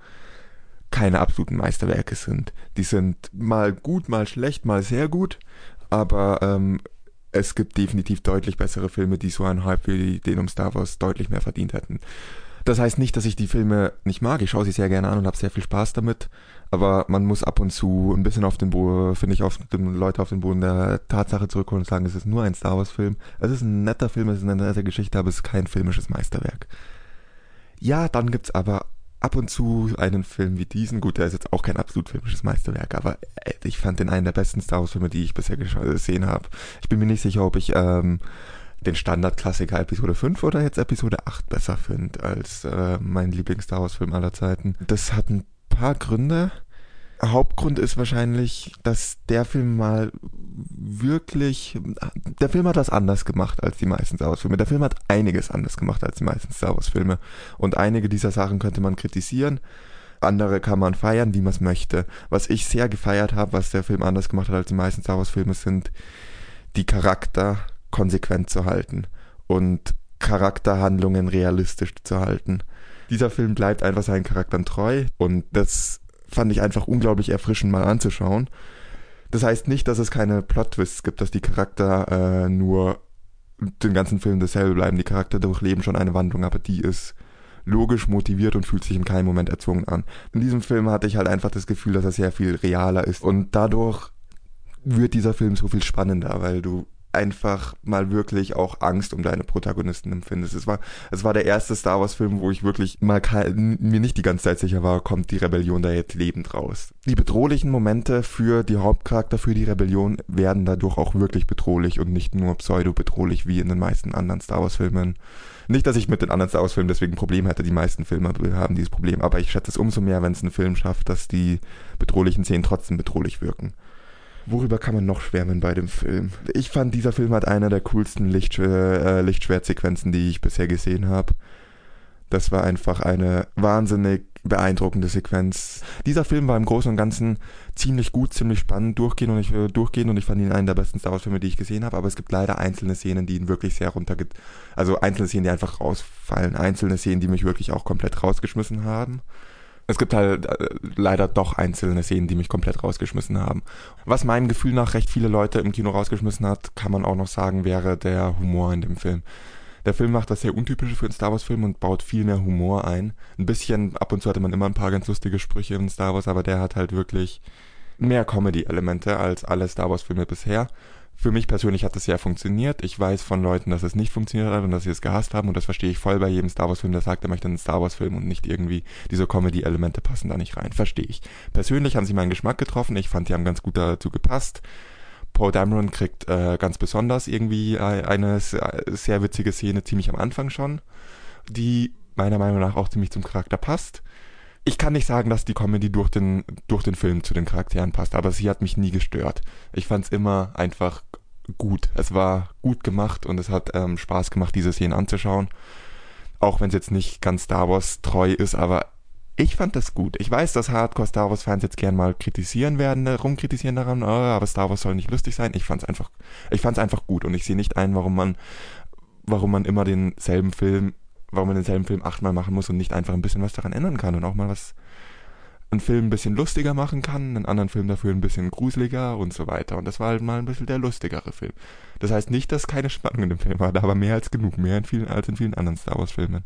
keine absoluten Meisterwerke sind. Die sind mal gut, mal schlecht, mal sehr gut, aber ähm, es gibt definitiv deutlich bessere Filme, die so einen Hype wie den um Star Wars deutlich mehr verdient hätten. Das heißt nicht, dass ich die Filme nicht mag. Ich schaue sie sehr gerne an und habe sehr viel Spaß damit aber man muss ab und zu ein bisschen auf den Boden, finde ich, auf den Leute auf den Boden der Tatsache zurückholen und sagen, es ist nur ein Star Wars Film. Es ist ein netter Film, es ist eine nette Geschichte, aber es ist kein filmisches Meisterwerk. Ja, dann gibt's aber ab und zu einen Film wie diesen. Gut, der ist jetzt auch kein absolut filmisches Meisterwerk, aber äh, ich fand den einen der besten Star Wars Filme, die ich bisher gesehen habe. Ich bin mir nicht sicher, ob ich ähm, den Standardklassiker Episode 5 oder jetzt Episode 8 besser finde als äh, mein Lieblings-Star Wars-Film aller Zeiten. Das hat ein paar Gründe. Hauptgrund ist wahrscheinlich, dass der Film mal wirklich, der Film hat was anders gemacht als die meisten Star Wars Filme. Der Film hat einiges anders gemacht als die meisten Star Wars Filme. Und einige dieser Sachen könnte man kritisieren. Andere kann man feiern, wie man es möchte. Was ich sehr gefeiert habe, was der Film anders gemacht hat als die meisten Star Wars Filme, sind die Charakter konsequent zu halten und Charakterhandlungen realistisch zu halten. Dieser Film bleibt einfach seinen Charakteren treu und das fand ich einfach unglaublich erfrischend mal anzuschauen. Das heißt nicht, dass es keine Plot-Twists gibt, dass die Charakter äh, nur den ganzen Film dasselbe bleiben. Die Charakter durchleben schon eine Wandlung, aber die ist logisch motiviert und fühlt sich in keinem Moment erzwungen an. In diesem Film hatte ich halt einfach das Gefühl, dass er sehr viel realer ist und dadurch wird dieser Film so viel spannender, weil du einfach mal wirklich auch Angst um deine Protagonisten empfindest. Es war, es war der erste Star Wars Film, wo ich wirklich mal mir nicht die ganze Zeit sicher war, kommt die Rebellion da jetzt lebend raus. Die bedrohlichen Momente für die Hauptcharakter, für die Rebellion werden dadurch auch wirklich bedrohlich und nicht nur pseudo-bedrohlich wie in den meisten anderen Star Wars Filmen. Nicht, dass ich mit den anderen Star Wars Filmen deswegen ein Problem hätte, die meisten Filme haben dieses Problem, aber ich schätze es umso mehr, wenn es ein Film schafft, dass die bedrohlichen Szenen trotzdem bedrohlich wirken. Worüber kann man noch schwärmen bei dem Film? Ich fand, dieser Film hat einer der coolsten Licht, äh, Lichtschwertsequenzen, die ich bisher gesehen habe. Das war einfach eine wahnsinnig beeindruckende Sequenz. Dieser Film war im Großen und Ganzen ziemlich gut, ziemlich spannend durchgehen und ich, äh, durchgehen und ich fand ihn einen der besten Star Wars Filme, die ich gesehen habe, aber es gibt leider einzelne Szenen, die ihn wirklich sehr runtergeht. Also einzelne Szenen, die einfach rausfallen, einzelne Szenen, die mich wirklich auch komplett rausgeschmissen haben es gibt halt äh, leider doch einzelne Szenen, die mich komplett rausgeschmissen haben. Was meinem Gefühl nach recht viele Leute im Kino rausgeschmissen hat, kann man auch noch sagen, wäre der Humor in dem Film. Der Film macht das sehr untypisch für einen Star Wars Film und baut viel mehr Humor ein. Ein bisschen, ab und zu hatte man immer ein paar ganz lustige Sprüche in Star Wars, aber der hat halt wirklich mehr Comedy-Elemente als alle Star Wars Filme bisher. Für mich persönlich hat das ja funktioniert. Ich weiß von Leuten, dass es nicht funktioniert hat und dass sie es gehasst haben und das verstehe ich voll bei jedem Star Wars Film, der sagt, er möchte einen Star Wars Film und nicht irgendwie diese Comedy-Elemente passen da nicht rein. Verstehe ich. Persönlich haben sie meinen Geschmack getroffen. Ich fand, die haben ganz gut dazu gepasst. Paul Dameron kriegt äh, ganz besonders irgendwie eine sehr witzige Szene ziemlich am Anfang schon, die meiner Meinung nach auch ziemlich zum Charakter passt. Ich kann nicht sagen, dass die Comedy durch den, durch den Film zu den Charakteren passt, aber sie hat mich nie gestört. Ich fand es immer einfach gut. Es war gut gemacht und es hat ähm, Spaß gemacht, diese Szenen anzuschauen. Auch wenn es jetzt nicht ganz Star Wars treu ist, aber ich fand das gut. Ich weiß, dass Hardcore Star Wars Fans jetzt gern mal kritisieren werden, äh, rumkritisieren daran, oh, aber Star Wars soll nicht lustig sein. Ich fand's einfach, ich fand's einfach gut und ich sehe nicht ein, warum man, warum man immer denselben Film, warum man denselben Film achtmal machen muss und nicht einfach ein bisschen was daran ändern kann und auch mal was, einen Film ein bisschen lustiger machen kann, einen anderen Film dafür ein bisschen gruseliger und so weiter. Und das war halt mal ein bisschen der lustigere Film. Das heißt nicht, dass keine Spannung in dem Film war, da war mehr als genug, mehr in vielen, als in vielen anderen Star Wars Filmen.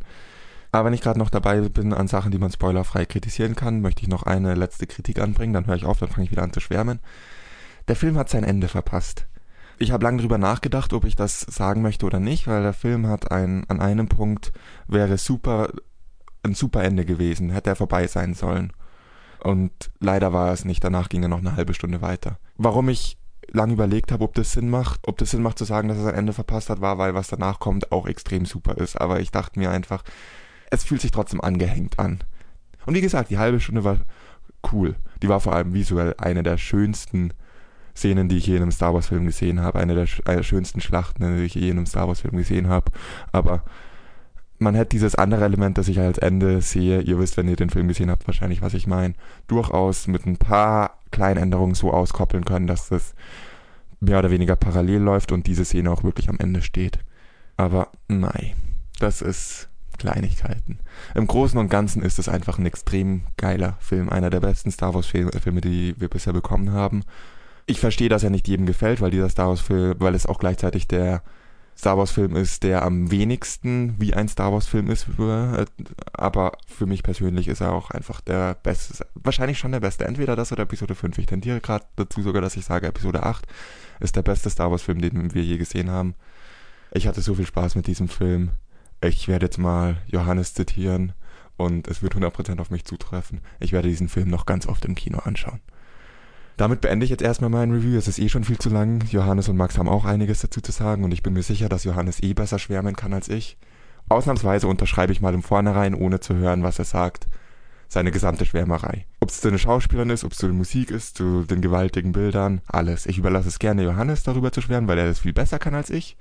Aber wenn ich gerade noch dabei bin an Sachen, die man spoilerfrei kritisieren kann, möchte ich noch eine letzte Kritik anbringen, dann höre ich auf, dann fange ich wieder an zu schwärmen. Der Film hat sein Ende verpasst. Ich habe lange drüber nachgedacht, ob ich das sagen möchte oder nicht, weil der Film hat ein, an einem Punkt wäre super, ein super Ende gewesen, hätte er vorbei sein sollen. Und leider war es nicht, danach ging er noch eine halbe Stunde weiter. Warum ich lange überlegt habe, ob das Sinn macht, ob das Sinn macht zu sagen, dass er sein Ende verpasst hat, war, weil was danach kommt auch extrem super ist. Aber ich dachte mir einfach, es fühlt sich trotzdem angehängt an. Und wie gesagt, die halbe Stunde war cool. Die war vor allem visuell eine der schönsten Szenen, die ich je in einem Star Wars Film gesehen habe. Eine der, eine der schönsten Schlachten, die ich je in einem Star Wars Film gesehen habe. Aber man hätte dieses andere Element, das ich als Ende sehe, ihr wisst, wenn ihr den Film gesehen habt, wahrscheinlich, was ich meine, durchaus mit ein paar kleinen Änderungen so auskoppeln können, dass das mehr oder weniger parallel läuft und diese Szene auch wirklich am Ende steht. Aber nein, das ist Kleinigkeiten. Im Großen und Ganzen ist es einfach ein extrem geiler Film, einer der besten Star Wars Filme, die wir bisher bekommen haben. Ich verstehe, dass er nicht jedem gefällt, weil dieser Star Wars Film, weil es auch gleichzeitig der Star Wars Film ist, der am wenigsten wie ein Star Wars Film ist, aber für mich persönlich ist er auch einfach der beste, wahrscheinlich schon der beste, entweder das oder Episode 5. Ich tendiere gerade dazu sogar, dass ich sage, Episode 8 ist der beste Star Wars Film, den wir je gesehen haben. Ich hatte so viel Spaß mit diesem Film ich werde jetzt mal Johannes zitieren und es wird 100% auf mich zutreffen. Ich werde diesen Film noch ganz oft im Kino anschauen. Damit beende ich jetzt erstmal mein Review. Es ist eh schon viel zu lang. Johannes und Max haben auch einiges dazu zu sagen und ich bin mir sicher, dass Johannes eh besser schwärmen kann als ich. Ausnahmsweise unterschreibe ich mal im Vornherein, ohne zu hören, was er sagt, seine gesamte Schwärmerei. Ob es zu den Schauspielern ist, ob es zu der Musik ist, zu den gewaltigen Bildern, alles. Ich überlasse es gerne Johannes darüber zu schwärmen, weil er das viel besser kann als ich.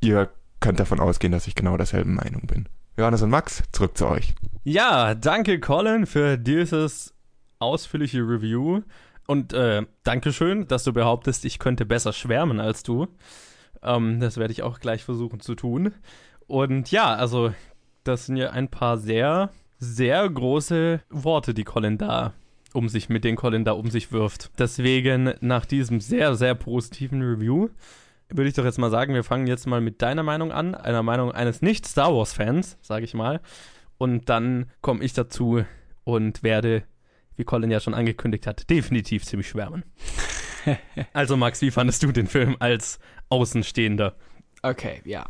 Ihr könnt davon ausgehen, dass ich genau derselben Meinung bin. Johannes und Max, zurück zu euch. Ja, danke Colin für dieses ausführliche Review. Und äh, Dankeschön, dass du behauptest, ich könnte besser schwärmen als du. Ähm, das werde ich auch gleich versuchen zu tun. Und ja, also das sind ja ein paar sehr, sehr große Worte, die Colin da um sich, mit denen Colin da um sich wirft. Deswegen nach diesem sehr, sehr positiven Review würde ich doch jetzt mal sagen, wir fangen jetzt mal mit deiner Meinung an, einer Meinung eines Nicht-Star Wars-Fans, sage ich mal. Und dann komme ich dazu und werde, wie Colin ja schon angekündigt hat, definitiv ziemlich schwärmen. *laughs* also Max, wie fandest du den Film als Außenstehender? Okay, ja.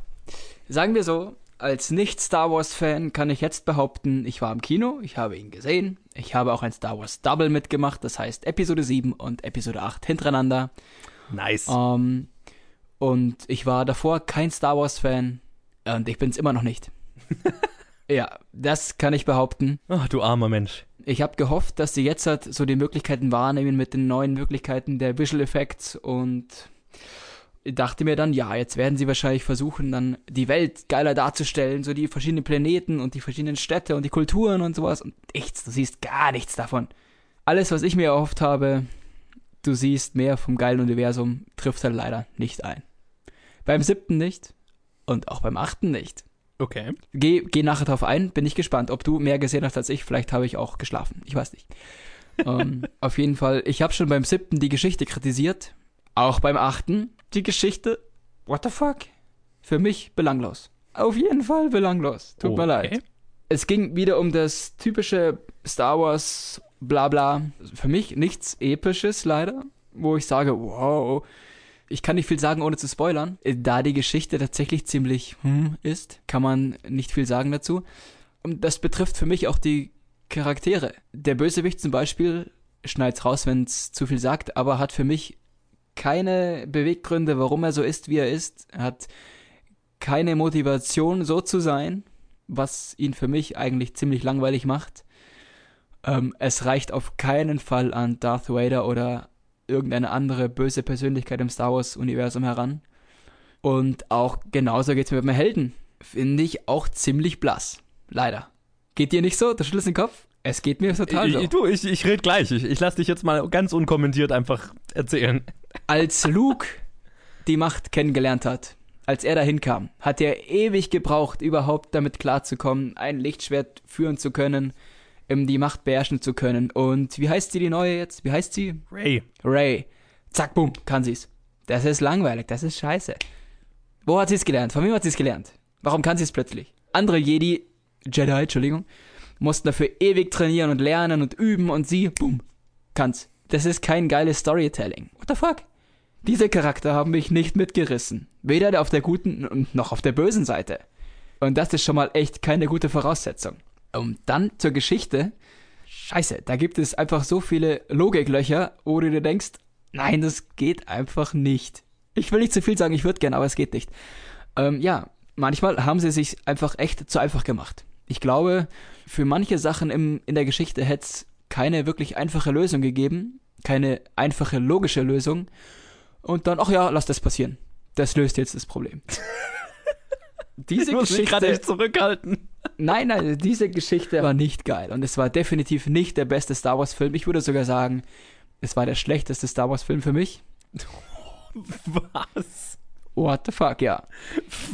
Sagen wir so, als Nicht-Star Wars-Fan kann ich jetzt behaupten, ich war im Kino, ich habe ihn gesehen. Ich habe auch ein Star Wars Double mitgemacht, das heißt Episode 7 und Episode 8 hintereinander. Nice. Ähm, und ich war davor kein Star Wars-Fan und ich bin es immer noch nicht. *laughs* ja, das kann ich behaupten. Ach, du armer Mensch. Ich habe gehofft, dass sie jetzt halt so die Möglichkeiten wahrnehmen mit den neuen Möglichkeiten der Visual Effects und dachte mir dann, ja, jetzt werden sie wahrscheinlich versuchen, dann die Welt geiler darzustellen, so die verschiedenen Planeten und die verschiedenen Städte und die Kulturen und sowas und nichts, du siehst gar nichts davon. Alles, was ich mir erhofft habe, du siehst mehr vom geilen Universum, trifft halt leider nicht ein. Beim siebten nicht und auch beim achten nicht. Okay. Geh, geh nachher drauf ein, bin ich gespannt, ob du mehr gesehen hast als ich. Vielleicht habe ich auch geschlafen. Ich weiß nicht. um, ähm, *laughs* auf jeden Fall, ich habe schon beim siebten die Geschichte kritisiert. Auch beim achten die Geschichte. What the fuck? Für mich belanglos. Auf jeden Fall belanglos. Tut okay. mir leid. Es ging wieder um das typische Star Wars Blabla. Für mich nichts Episches leider, wo ich sage, wow, ich kann nicht viel sagen, ohne zu spoilern. Äh, da die Geschichte tatsächlich ziemlich hm ist, kann man nicht viel sagen dazu. Und das betrifft für mich auch die Charaktere. Der Bösewicht zum Beispiel schneid's raus, wenn es zu viel sagt, aber hat für mich keine Beweggründe, warum er so ist, wie er ist. Er hat keine Motivation, so zu sein, was ihn für mich eigentlich ziemlich langweilig macht. Ähm, es reicht auf keinen Fall an Darth Vader oder irgendeine andere böse Persönlichkeit im Star Wars-Universum heran. Und auch genauso geht's mir mit meinem Helden. Finde ich auch ziemlich blass. Leider. Geht dir nicht so? Der schüttelst den Kopf? Es geht mir total so. Ich, du, ich, ich rede gleich. Ich, ich lasse dich jetzt mal ganz unkommentiert einfach erzählen. Als Luke die Macht kennengelernt hat, als er dahin kam, hat er ewig gebraucht, überhaupt damit klarzukommen, ein Lichtschwert führen zu können, um die Macht beherrschen zu können. Und wie heißt sie die neue jetzt? Wie heißt sie? Ray. Ray. Zack, boom, kann sie's. Das ist langweilig, das ist scheiße. Wo hat sie es gelernt? Von wem hat sie es gelernt? Warum kann sie es plötzlich? Andere Jedi, Jedi, Entschuldigung, mussten dafür ewig trainieren und lernen und üben und sie, boom, kann's. Das ist kein geiles Storytelling. What the fuck? Diese Charakter haben mich nicht mitgerissen. Weder auf der guten noch auf der bösen Seite. Und das ist schon mal echt keine gute Voraussetzung. Und dann zur Geschichte. Scheiße, da gibt es einfach so viele Logiklöcher, wo du dir denkst, nein, das geht einfach nicht. Ich will nicht zu viel sagen, ich würde gern, aber es geht nicht. Ähm, ja, manchmal haben sie sich einfach echt zu einfach gemacht. Ich glaube, für manche Sachen im, in der Geschichte hätte es keine wirklich einfache Lösung gegeben, keine einfache logische Lösung. Und dann, ach ja, lass das passieren. Das löst jetzt das Problem. *laughs* diese *laughs* ich muss Geschichte gerade nicht zurückhalten. *laughs* Nein, nein, diese Geschichte war nicht geil und es war definitiv nicht der beste Star Wars Film. Ich würde sogar sagen, es war der schlechteste Star Wars Film für mich. *laughs* Was? What the fuck, ja.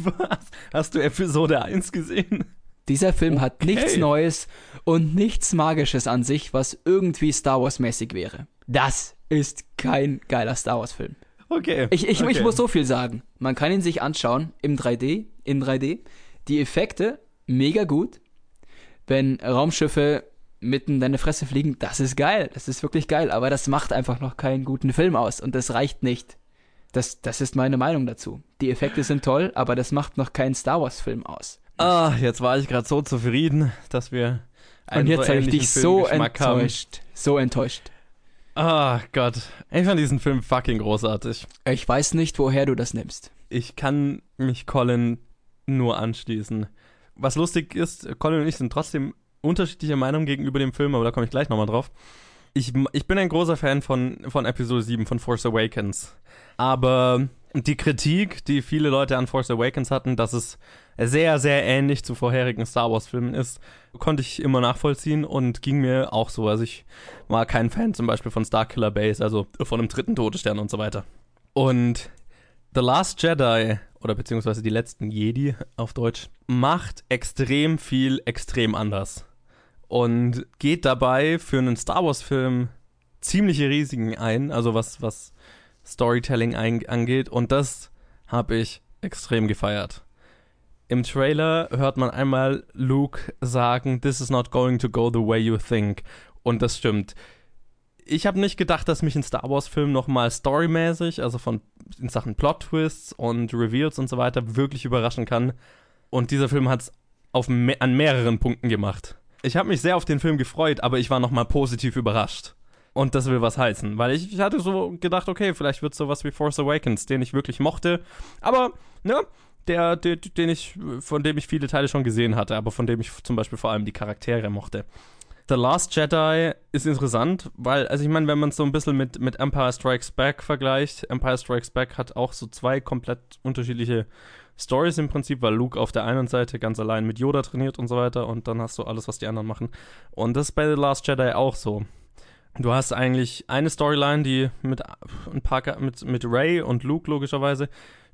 Was? Hast du Episode 1 gesehen? Dieser Film okay. hat nichts Neues und nichts Magisches an sich, was irgendwie Star Wars-mäßig wäre. Das ist kein geiler Star Wars-Film. Okay. Ich, ich, okay. ich muss so viel sagen. Man kann ihn sich anschauen im 3D, in 3D. Die Effekte, mega gut. Wenn Raumschiffe mitten in deine Fresse fliegen, das ist geil. Das ist wirklich geil. Aber das macht einfach noch keinen guten Film aus. Und das reicht nicht. Das, das ist meine Meinung dazu. Die Effekte sind toll, aber das macht noch keinen Star Wars-Film aus. Ah, jetzt war ich gerade so zufrieden, dass wir einen Und jetzt so habe ich dich so enttäuscht. Haben. So enttäuscht. Ah, oh Gott. Ich fand diesen Film fucking großartig. Ich weiß nicht, woher du das nimmst. Ich kann mich Colin nur anschließen. Was lustig ist, Colin und ich sind trotzdem unterschiedlicher Meinung gegenüber dem Film, aber da komme ich gleich nochmal drauf. Ich, ich bin ein großer Fan von, von Episode 7, von Force Awakens. Aber die Kritik, die viele Leute an Force Awakens hatten, dass es sehr, sehr ähnlich zu vorherigen Star Wars-Filmen ist, konnte ich immer nachvollziehen und ging mir auch so. Also ich war kein Fan zum Beispiel von Starkiller Base, also von dem dritten Todesstern und so weiter. Und The Last Jedi, oder beziehungsweise die letzten Jedi auf Deutsch, macht extrem viel extrem anders. Und geht dabei für einen Star Wars-Film ziemliche Risiken ein, also was, was Storytelling ein, angeht. Und das habe ich extrem gefeiert. Im Trailer hört man einmal Luke sagen, This is not going to go the way you think. Und das stimmt. Ich habe nicht gedacht, dass mich ein Star Wars-Film nochmal storymäßig, also von in Sachen Plot-Twists und Reveals und so weiter, wirklich überraschen kann. Und dieser Film hat es me an mehreren Punkten gemacht. Ich habe mich sehr auf den Film gefreut, aber ich war nochmal positiv überrascht. Und das will was heißen, weil ich, ich hatte so gedacht, okay, vielleicht wird es sowas wie Force Awakens, den ich wirklich mochte. Aber, ne, der, der, den ich, von dem ich viele Teile schon gesehen hatte, aber von dem ich zum Beispiel vor allem die Charaktere mochte. The Last Jedi ist interessant, weil, also ich meine, wenn man es so ein bisschen mit, mit Empire Strikes Back vergleicht, Empire Strikes Back hat auch so zwei komplett unterschiedliche Stories im Prinzip, weil Luke auf der einen Seite ganz allein mit Yoda trainiert und so weiter und dann hast du alles, was die anderen machen. Und das ist bei The Last Jedi auch so. Du hast eigentlich eine Storyline, die mit ein paar mit, mit Ray und Luke logischerweise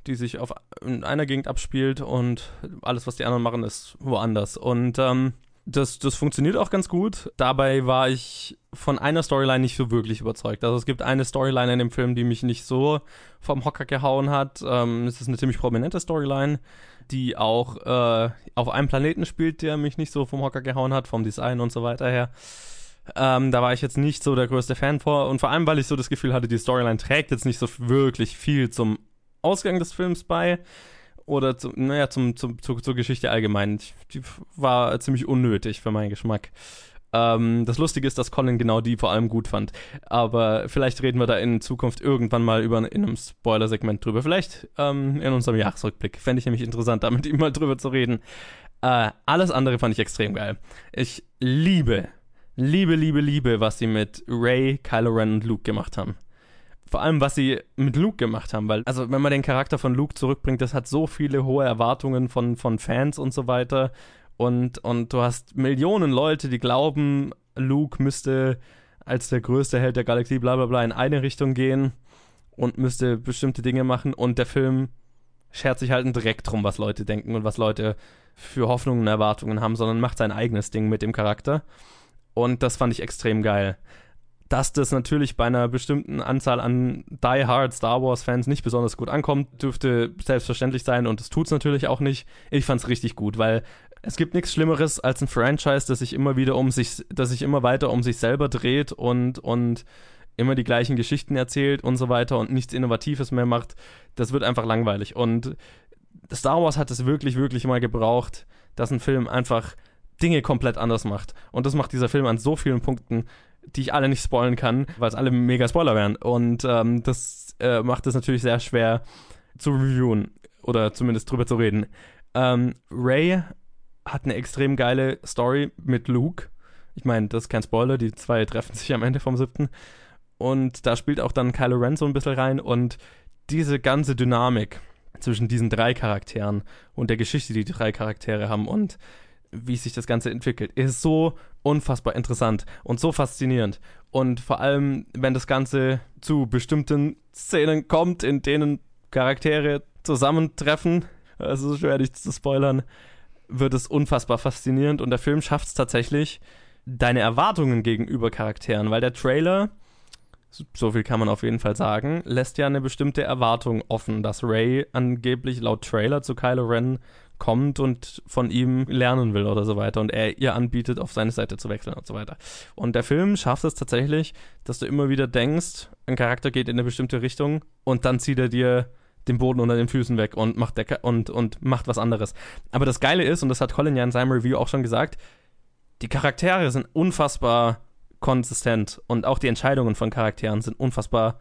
die sich auf in einer Gegend abspielt und alles, was die anderen machen, ist woanders. Und ähm, das, das funktioniert auch ganz gut. Dabei war ich von einer Storyline nicht so wirklich überzeugt. Also es gibt eine Storyline in dem Film, die mich nicht so vom Hocker gehauen hat. Ähm, es ist eine ziemlich prominente Storyline, die auch äh, auf einem Planeten spielt, der mich nicht so vom Hocker gehauen hat, vom Design und so weiter her. Ähm, da war ich jetzt nicht so der größte Fan vor und vor allem, weil ich so das Gefühl hatte, die Storyline trägt jetzt nicht so wirklich viel zum Ausgang des Films bei oder zu, naja, zum, zum, zu, zur Geschichte allgemein. Die war ziemlich unnötig für meinen Geschmack. Ähm, das Lustige ist, dass Colin genau die vor allem gut fand. Aber vielleicht reden wir da in Zukunft irgendwann mal über in einem Spoiler-Segment drüber. Vielleicht ähm, in unserem Jahresrückblick. Fände ich nämlich interessant, da *laughs* mit ihm mal drüber zu reden. Äh, alles andere fand ich extrem geil. Ich liebe, liebe, liebe, liebe, was sie mit Ray, Kylo Ren und Luke gemacht haben vor allem, was sie mit Luke gemacht haben, weil, also wenn man den Charakter von Luke zurückbringt, das hat so viele hohe Erwartungen von, von Fans und so weiter. Und, und du hast Millionen Leute, die glauben, Luke müsste als der größte Held der Galaxie, bla bla bla, in eine Richtung gehen und müsste bestimmte Dinge machen. Und der Film schert sich halt direkt drum, was Leute denken und was Leute für Hoffnungen und Erwartungen haben, sondern macht sein eigenes Ding mit dem Charakter. Und das fand ich extrem geil dass das natürlich bei einer bestimmten Anzahl an Die Hard Star Wars Fans nicht besonders gut ankommt, dürfte selbstverständlich sein und es tut es natürlich auch nicht. Ich fand es richtig gut, weil es gibt nichts Schlimmeres als ein Franchise, das sich immer wieder um sich, das sich immer weiter um sich selber dreht und, und immer die gleichen Geschichten erzählt und so weiter und nichts Innovatives mehr macht. Das wird einfach langweilig. Und Star Wars hat es wirklich, wirklich mal gebraucht, dass ein Film einfach Dinge komplett anders macht. Und das macht dieser Film an so vielen Punkten die ich alle nicht spoilen kann, weil es alle mega Spoiler wären. Und ähm, das äh, macht es natürlich sehr schwer zu reviewen oder zumindest drüber zu reden. Ähm, Ray hat eine extrem geile Story mit Luke. Ich meine, das ist kein Spoiler, die zwei treffen sich am Ende vom siebten. Und da spielt auch dann Kylo Ren so ein bisschen rein und diese ganze Dynamik zwischen diesen drei Charakteren und der Geschichte, die die drei Charaktere haben und wie sich das Ganze entwickelt, ist so unfassbar interessant und so faszinierend. Und vor allem, wenn das Ganze zu bestimmten Szenen kommt, in denen Charaktere zusammentreffen, also schwer nicht zu spoilern, wird es unfassbar faszinierend und der Film schafft es tatsächlich, deine Erwartungen gegenüber Charakteren, weil der Trailer, so viel kann man auf jeden Fall sagen, lässt ja eine bestimmte Erwartung offen, dass Ray angeblich laut Trailer zu Kylo Ren kommt und von ihm lernen will oder so weiter und er ihr anbietet, auf seine Seite zu wechseln und so weiter. Und der Film schafft es tatsächlich, dass du immer wieder denkst, ein Charakter geht in eine bestimmte Richtung und dann zieht er dir den Boden unter den Füßen weg und macht, der, und, und macht was anderes. Aber das Geile ist, und das hat Colin ja in seinem Review auch schon gesagt, die Charaktere sind unfassbar konsistent und auch die Entscheidungen von Charakteren sind unfassbar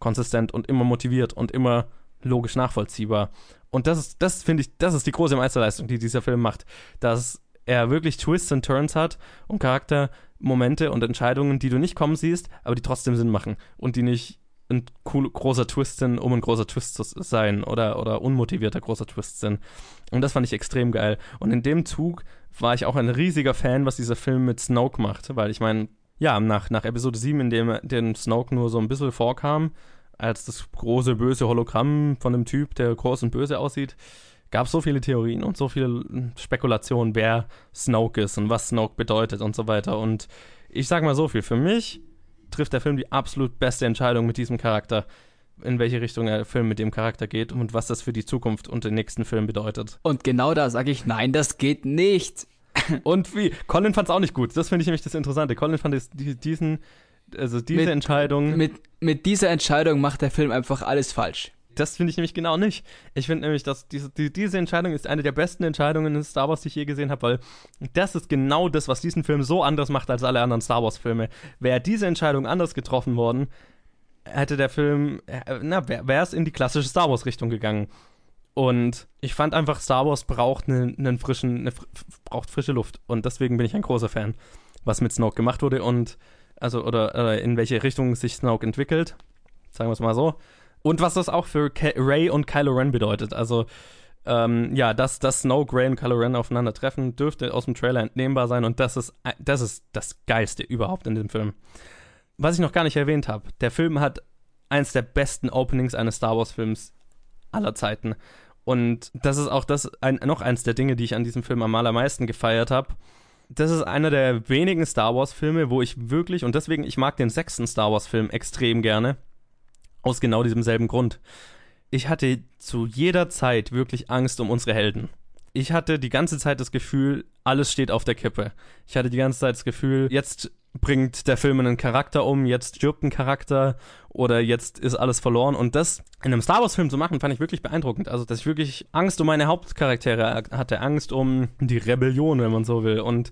konsistent und immer motiviert und immer logisch nachvollziehbar. Und das ist, das finde ich, das ist die große Meisterleistung, die dieser Film macht. Dass er wirklich Twists und Turns hat und Charaktermomente und Entscheidungen, die du nicht kommen siehst, aber die trotzdem Sinn machen und die nicht ein cool, großer Twist sind, um ein großer Twist zu sein oder, oder unmotivierter großer Twist sind. Und das fand ich extrem geil. Und in dem Zug war ich auch ein riesiger Fan, was dieser Film mit Snoke macht, weil ich meine, ja, nach, nach Episode 7, in dem, dem Snoke nur so ein bisschen vorkam, als das große böse Hologramm von einem Typ, der groß und böse aussieht, gab es so viele Theorien und so viele Spekulationen, wer Snoke ist und was Snoke bedeutet und so weiter. Und ich sag mal so viel, für mich trifft der Film die absolut beste Entscheidung mit diesem Charakter, in welche Richtung der Film mit dem Charakter geht und was das für die Zukunft und den nächsten Film bedeutet. Und genau da sage ich, nein, das geht nicht. *laughs* und wie? Colin fand es auch nicht gut. Das finde ich nämlich das Interessante. Colin fand diesen also diese mit, Entscheidung. Mit, mit dieser Entscheidung macht der Film einfach alles falsch. Das finde ich nämlich genau nicht. Ich finde nämlich, dass diese, die, diese Entscheidung ist eine der besten Entscheidungen in Star Wars, die ich je gesehen habe, weil das ist genau das, was diesen Film so anders macht als alle anderen Star Wars-Filme. Wäre diese Entscheidung anders getroffen worden, hätte der Film, äh, na, wäre es in die klassische Star Wars-Richtung gegangen. Und ich fand einfach, Star Wars braucht einen, einen frischen, eine, braucht frische Luft. Und deswegen bin ich ein großer Fan, was mit Snoke gemacht wurde. Und also oder, oder in welche Richtung sich Snoke entwickelt, sagen wir es mal so. Und was das auch für Ray und Kylo Ren bedeutet. Also, ähm, ja, dass, dass Snoke, Ray und Kylo Ren aufeinandertreffen, dürfte aus dem Trailer entnehmbar sein und das ist, das ist das Geilste überhaupt in dem Film. Was ich noch gar nicht erwähnt habe, der Film hat eins der besten Openings eines Star Wars-Films aller Zeiten. Und das ist auch das, ein, noch eins der Dinge, die ich an diesem Film am allermeisten gefeiert habe das ist einer der wenigen Star Wars-Filme, wo ich wirklich, und deswegen, ich mag den sechsten Star Wars-Film extrem gerne, aus genau diesem selben Grund. Ich hatte zu jeder Zeit wirklich Angst um unsere Helden. Ich hatte die ganze Zeit das Gefühl, alles steht auf der Kippe. Ich hatte die ganze Zeit das Gefühl, jetzt bringt der Film einen Charakter um, jetzt stirbt ein Charakter oder jetzt ist alles verloren. Und das in einem Star Wars-Film zu machen, fand ich wirklich beeindruckend. Also, dass ich wirklich Angst um meine Hauptcharaktere hatte, Angst um die Rebellion, wenn man so will. Und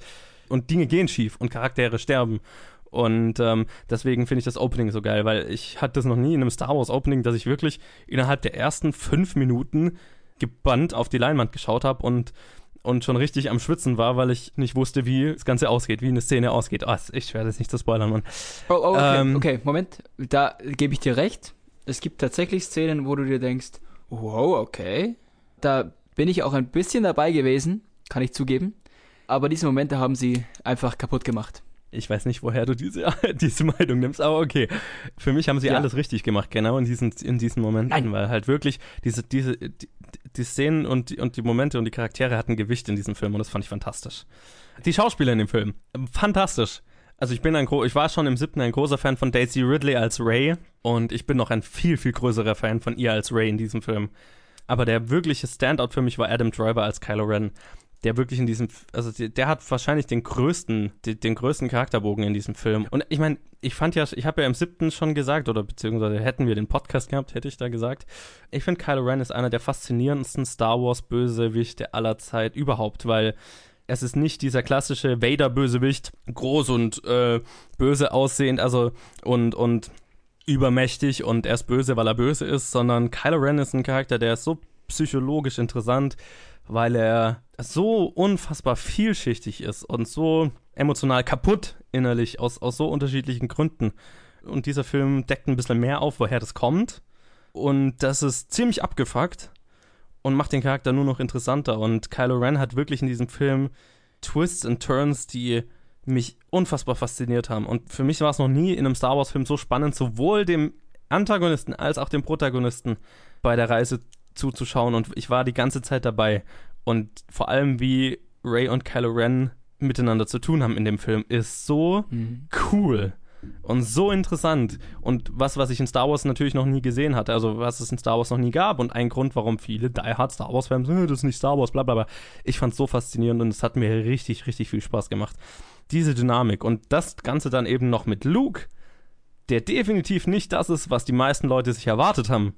und Dinge gehen schief und Charaktere sterben. Und ähm, deswegen finde ich das Opening so geil, weil ich hatte das noch nie in einem Star Wars Opening, dass ich wirklich innerhalb der ersten fünf Minuten gebannt auf die Leinwand geschaut habe und und schon richtig am Schwitzen war, weil ich nicht wusste, wie das Ganze ausgeht, wie eine Szene ausgeht. Oh, ist echt schwer, das nicht zu spoilern, Mann. Oh, oh okay, Ähm, okay, Moment. Da gebe ich dir recht. Es gibt tatsächlich Szenen, wo du dir denkst, wow, okay. Da bin ich auch ein bisschen dabei gewesen, kann ich zugeben. Aber diese Momente haben sie einfach kaputt gemacht. Ich weiß nicht, woher du diese, *laughs* diese Meinung nimmst, aber okay. Für mich haben sie Ja. alles richtig gemacht, genau in diesen, in diesen Momenten, Nein. weil halt wirklich diese, diese, die, die Szenen und die, und die Momente und die Charaktere hatten Gewicht in diesem Film und das fand ich fantastisch. Die Schauspieler in dem Film, fantastisch. Also ich bin ein ich war schon im siebten ein großer Fan von Daisy Ridley als Ray und ich bin noch ein viel, viel größerer Fan von ihr als Ray in diesem Film. Aber der wirkliche Standout für mich war Adam Driver als Kylo Ren der wirklich in diesem, also der, hat wahrscheinlich den größten, den, den größten Charakterbogen in diesem Film. Und ich meine, ich fand ja, ich habe ja im siebten schon gesagt, oder beziehungsweise hätten wir den Podcast gehabt, hätte ich da gesagt. Ich finde Kylo Ren ist einer der faszinierendsten Star Wars Bösewichte aller Zeit überhaupt, weil es ist nicht dieser klassische Vader-Bösewicht, groß und äh, böse aussehend, also und, und übermächtig und er ist böse, weil er böse ist, sondern Kylo Ren ist ein Charakter, der ist so psychologisch interessant, weil er so unfassbar vielschichtig ist und so emotional kaputt innerlich aus, aus so unterschiedlichen Gründen. Und dieser Film deckt ein bisschen mehr auf, woher das kommt. Und das ist ziemlich abgefuckt und macht den Charakter nur noch interessanter. Und Kylo Ren hat wirklich in diesem Film Twists und Turns, die mich unfassbar fasziniert haben. Und für mich war es noch nie in einem Star Wars-Film so spannend, sowohl dem Antagonisten als auch dem Protagonisten bei der Reise zuzuschauen. Und ich war die ganze Zeit dabei. Und vor allem, wie Ray und Kylo Ren miteinander zu tun haben in dem Film, ist so Mhm. cool und so interessant und was, was ich in Star Wars natürlich noch nie gesehen hatte, also was es in Star Wars noch nie gab und ein Grund, warum viele Die Hard Star Wars Fans, "Äh, das ist nicht Star Wars, bla bla bla. Ich fand es so faszinierend und es hat mir richtig, richtig viel Spaß gemacht. Diese Dynamik und das Ganze dann eben noch mit Luke, der definitiv nicht das ist, was die meisten Leute sich erwartet haben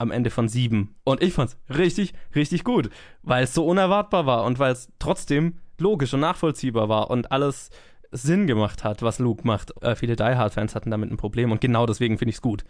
am Ende von sieben. Und ich fand's richtig, richtig gut, weil es so unerwartbar war und weil es trotzdem logisch und nachvollziehbar war und alles Sinn gemacht hat, was Luke macht. Äh, viele Die Hard-Fans hatten damit ein Problem und genau deswegen finde ich es gut,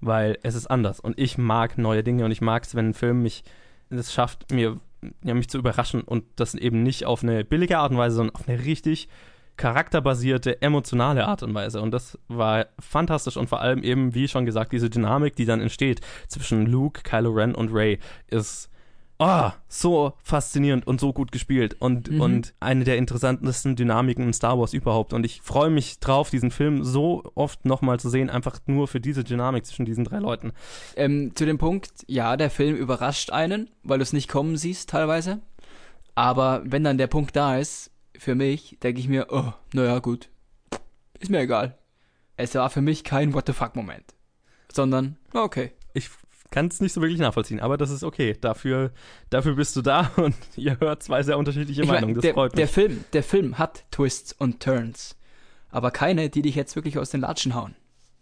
weil es ist anders und ich mag neue Dinge und ich mag es, wenn ein Film mich es schafft, mir ja, mich zu überraschen und das eben nicht auf eine billige Art und Weise, sondern auf eine richtig charakterbasierte, emotionale Art und Weise. Und das war fantastisch und vor allem eben, wie schon gesagt, diese Dynamik, die dann entsteht zwischen Luke, Kylo Ren und Ray, ist oh, so faszinierend und so gut gespielt und, Mhm. und eine der interessantesten Dynamiken in Star Wars überhaupt. Und ich freue mich drauf, diesen Film so oft nochmal zu sehen, einfach nur für diese Dynamik zwischen diesen drei Leuten. Ähm, zu dem Punkt, ja, der Film überrascht einen, weil du es nicht kommen siehst teilweise. Aber wenn dann der Punkt da ist, für mich, denke ich mir, oh, naja, gut. Ist mir egal. Es war für mich kein What the fuck-Moment. Sondern, okay. Ich kann es nicht so wirklich nachvollziehen, aber das ist okay. Dafür, dafür bist du da *laughs* und ihr hört zwei sehr unterschiedliche Ich mein, Meinungen. Das der, freut mich. der Film, der Film hat Twists und Turns. Aber keine, die dich jetzt wirklich aus den Latschen hauen.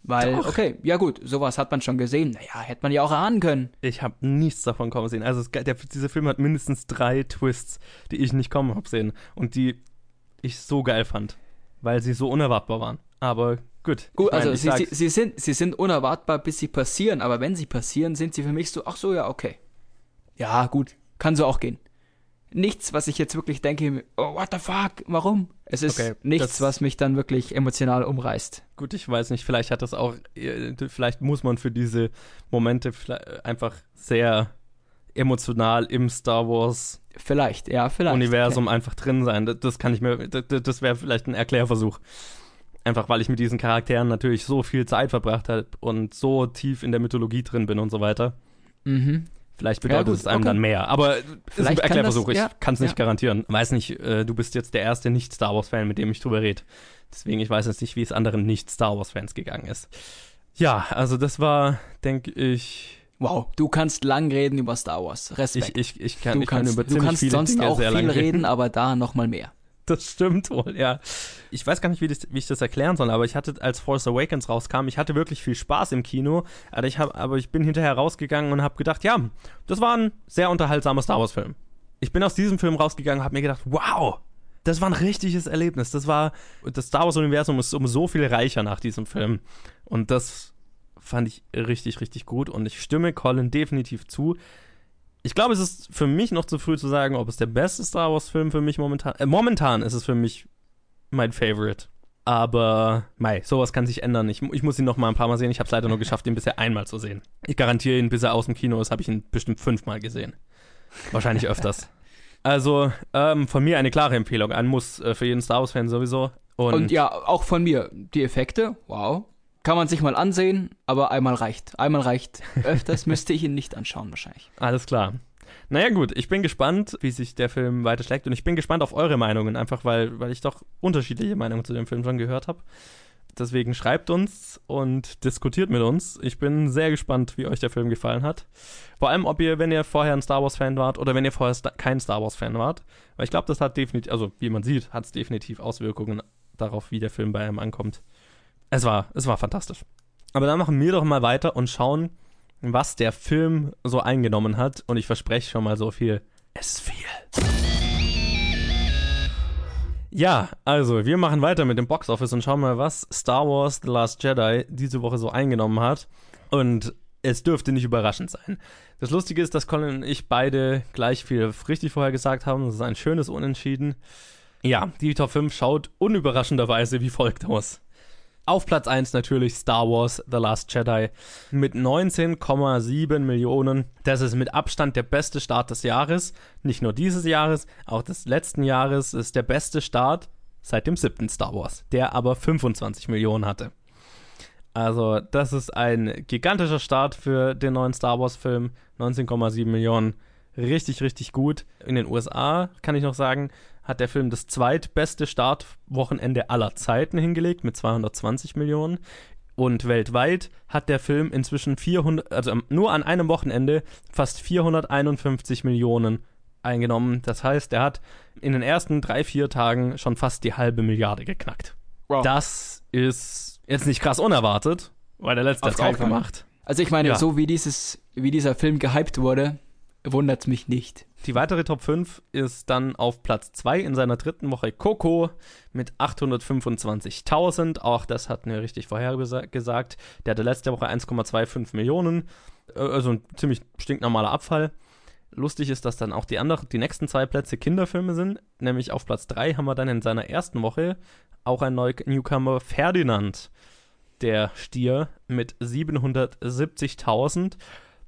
Weil, Doch. okay, ja gut, sowas hat man schon gesehen. Naja, hätte man ja auch erahnen können. Ich habe nichts davon kommen sehen. Also es, der, dieser Film hat mindestens drei Twists, die ich nicht kommen habe sehen und die ich so geil fand, weil sie so unerwartbar waren. Aber gut. Gut, ich mein, also sie, sie, sie, sind, sie sind unerwartbar, bis sie passieren, aber wenn sie passieren, sind sie für mich so, ach so, ja, okay. Ja, gut, kann so auch gehen. Nichts, was ich jetzt wirklich denke, oh, what the fuck, warum? Es ist Okay, nichts, was mich dann wirklich emotional umreißt. Gut, ich weiß nicht, vielleicht hat das auch, äh, vielleicht muss man für diese Momente einfach sehr emotional im Star Wars Vielleicht, ja, vielleicht. Universum einfach drin sein. Das, das kann ich mir, das, das wäre vielleicht ein Erklärversuch. Einfach weil ich mit diesen Charakteren natürlich so viel Zeit verbracht habe und so tief in der Mythologie drin bin und so weiter. Okay. Mhm. Vielleicht Ja, bedeutet gut, es einem okay. dann mehr. Aber es ist ein Vielleicht kann Erklärversuch. das- ja, ich kann es nicht ja. garantieren. Weiß nicht, äh, du bist jetzt der erste Nicht-Star Wars-Fan, mit dem ich drüber rede. Deswegen, ich weiß jetzt nicht, wie es anderen Nicht-Star Wars-Fans gegangen ist. Ja, also das war, denke ich, Wow, du kannst lang reden über Star Wars. Respekt. ich, ich, ich kann, du ich kann kannst, über du kannst sonst Dinge auch viel lang reden, aber da noch mal mehr. *laughs* Das stimmt wohl, ja. Ich weiß gar nicht, wie, das, wie ich das erklären soll, aber ich hatte, als Force Awakens rauskam, ich hatte wirklich viel Spaß im Kino, aber ich, hab, aber ich bin hinterher rausgegangen und habe gedacht, ja, das war ein sehr unterhaltsamer Star Wars-Film. Ich bin aus diesem Film rausgegangen und habe mir gedacht, wow, das war ein richtiges Erlebnis. Das war, das Star Wars-Universum ist um so viel reicher nach diesem Film. Und das fand ich richtig, richtig gut. Und ich stimme Colin definitiv zu. Ich glaube, es ist für mich noch zu früh zu sagen, ob es der beste Star Wars-Film für mich momentan. Äh, momentan ist es für mich mein Favorite. Aber, mei, sowas kann sich ändern. Ich, ich muss ihn noch mal ein paar Mal sehen. Ich habe es leider nur geschafft, ihn bisher einmal zu sehen. Ich garantiere ihn, bis er aus dem Kino ist, habe ich ihn bestimmt fünfmal gesehen. Wahrscheinlich öfters. *laughs* Also, ähm, von mir eine klare Empfehlung. Ein Muss äh, für jeden Star Wars-Fan sowieso. Und, Und ja, auch von mir. Die Effekte, wow. Kann man sich mal ansehen, aber einmal reicht. Einmal reicht. Öfters *laughs* müsste ich ihn nicht anschauen, wahrscheinlich. Alles klar. Naja, gut, ich bin gespannt, wie sich der Film weiterschlägt und ich bin gespannt auf eure Meinungen, einfach weil, weil ich doch unterschiedliche Meinungen zu dem Film schon gehört habe. Deswegen schreibt uns und diskutiert mit uns. Ich bin sehr gespannt, wie euch der Film gefallen hat. Vor allem, ob ihr, wenn ihr vorher ein Star Wars-Fan wart oder wenn ihr vorher kein Star Wars-Fan wart. Weil ich glaube, das hat definitiv, also wie man sieht, hat es definitiv Auswirkungen darauf, wie der Film bei einem ankommt. Es war, es war fantastisch. Aber dann machen wir doch mal weiter und schauen, was der Film so eingenommen hat. Und ich verspreche schon mal so viel. Es ist viel. Ja, also wir machen weiter mit dem Boxoffice und schauen mal, was Star Wars The Last Jedi diese Woche so eingenommen hat. Und es dürfte nicht überraschend sein. Das Lustige ist, dass Colin und ich beide gleich viel richtig vorher gesagt haben. Das ist ein schönes Unentschieden. Ja, die Top 5 schaut unüberraschenderweise wie folgt aus. Auf Platz 1 natürlich Star Wars The Last Jedi mit 19,7 Millionen. Das ist mit Abstand der beste Start des Jahres. Nicht nur dieses Jahres, auch des letzten Jahres ist der beste Start seit dem siebten Star Wars, der aber 25 Millionen hatte. Also, das ist ein gigantischer Start für den neuen Star Wars-Film. 19,7 Millionen. Richtig, richtig gut. In den USA, kann ich noch sagen, hat der Film das zweitbeste Startwochenende aller Zeiten hingelegt mit 220 Millionen. Und weltweit hat der Film inzwischen 400, also nur an einem Wochenende fast 451 Millionen eingenommen. Das heißt, er hat in den ersten drei, vier Tagen schon fast die halbe Milliarde geknackt. Wow. Das ist jetzt nicht krass unerwartet, weil der letzte hat auch gemacht. Also ich meine, ja. so wie dieses, wie dieser Film gehypt wurde, wundert es mich nicht. Die weitere Top 5 ist dann auf Platz 2 in seiner dritten Woche Coco mit 825.000. Auch das hatten wir richtig vorhergesagt. Der hatte letzte Woche 1,25 Millionen. Äh, also ein ziemlich stinknormaler Abfall. Lustig ist, dass dann auch die anderen, die nächsten zwei Plätze Kinderfilme sind. Nämlich auf Platz 3 haben wir dann in seiner ersten Woche auch ein Newcomer Ferdinand. Der Stier mit 770.000.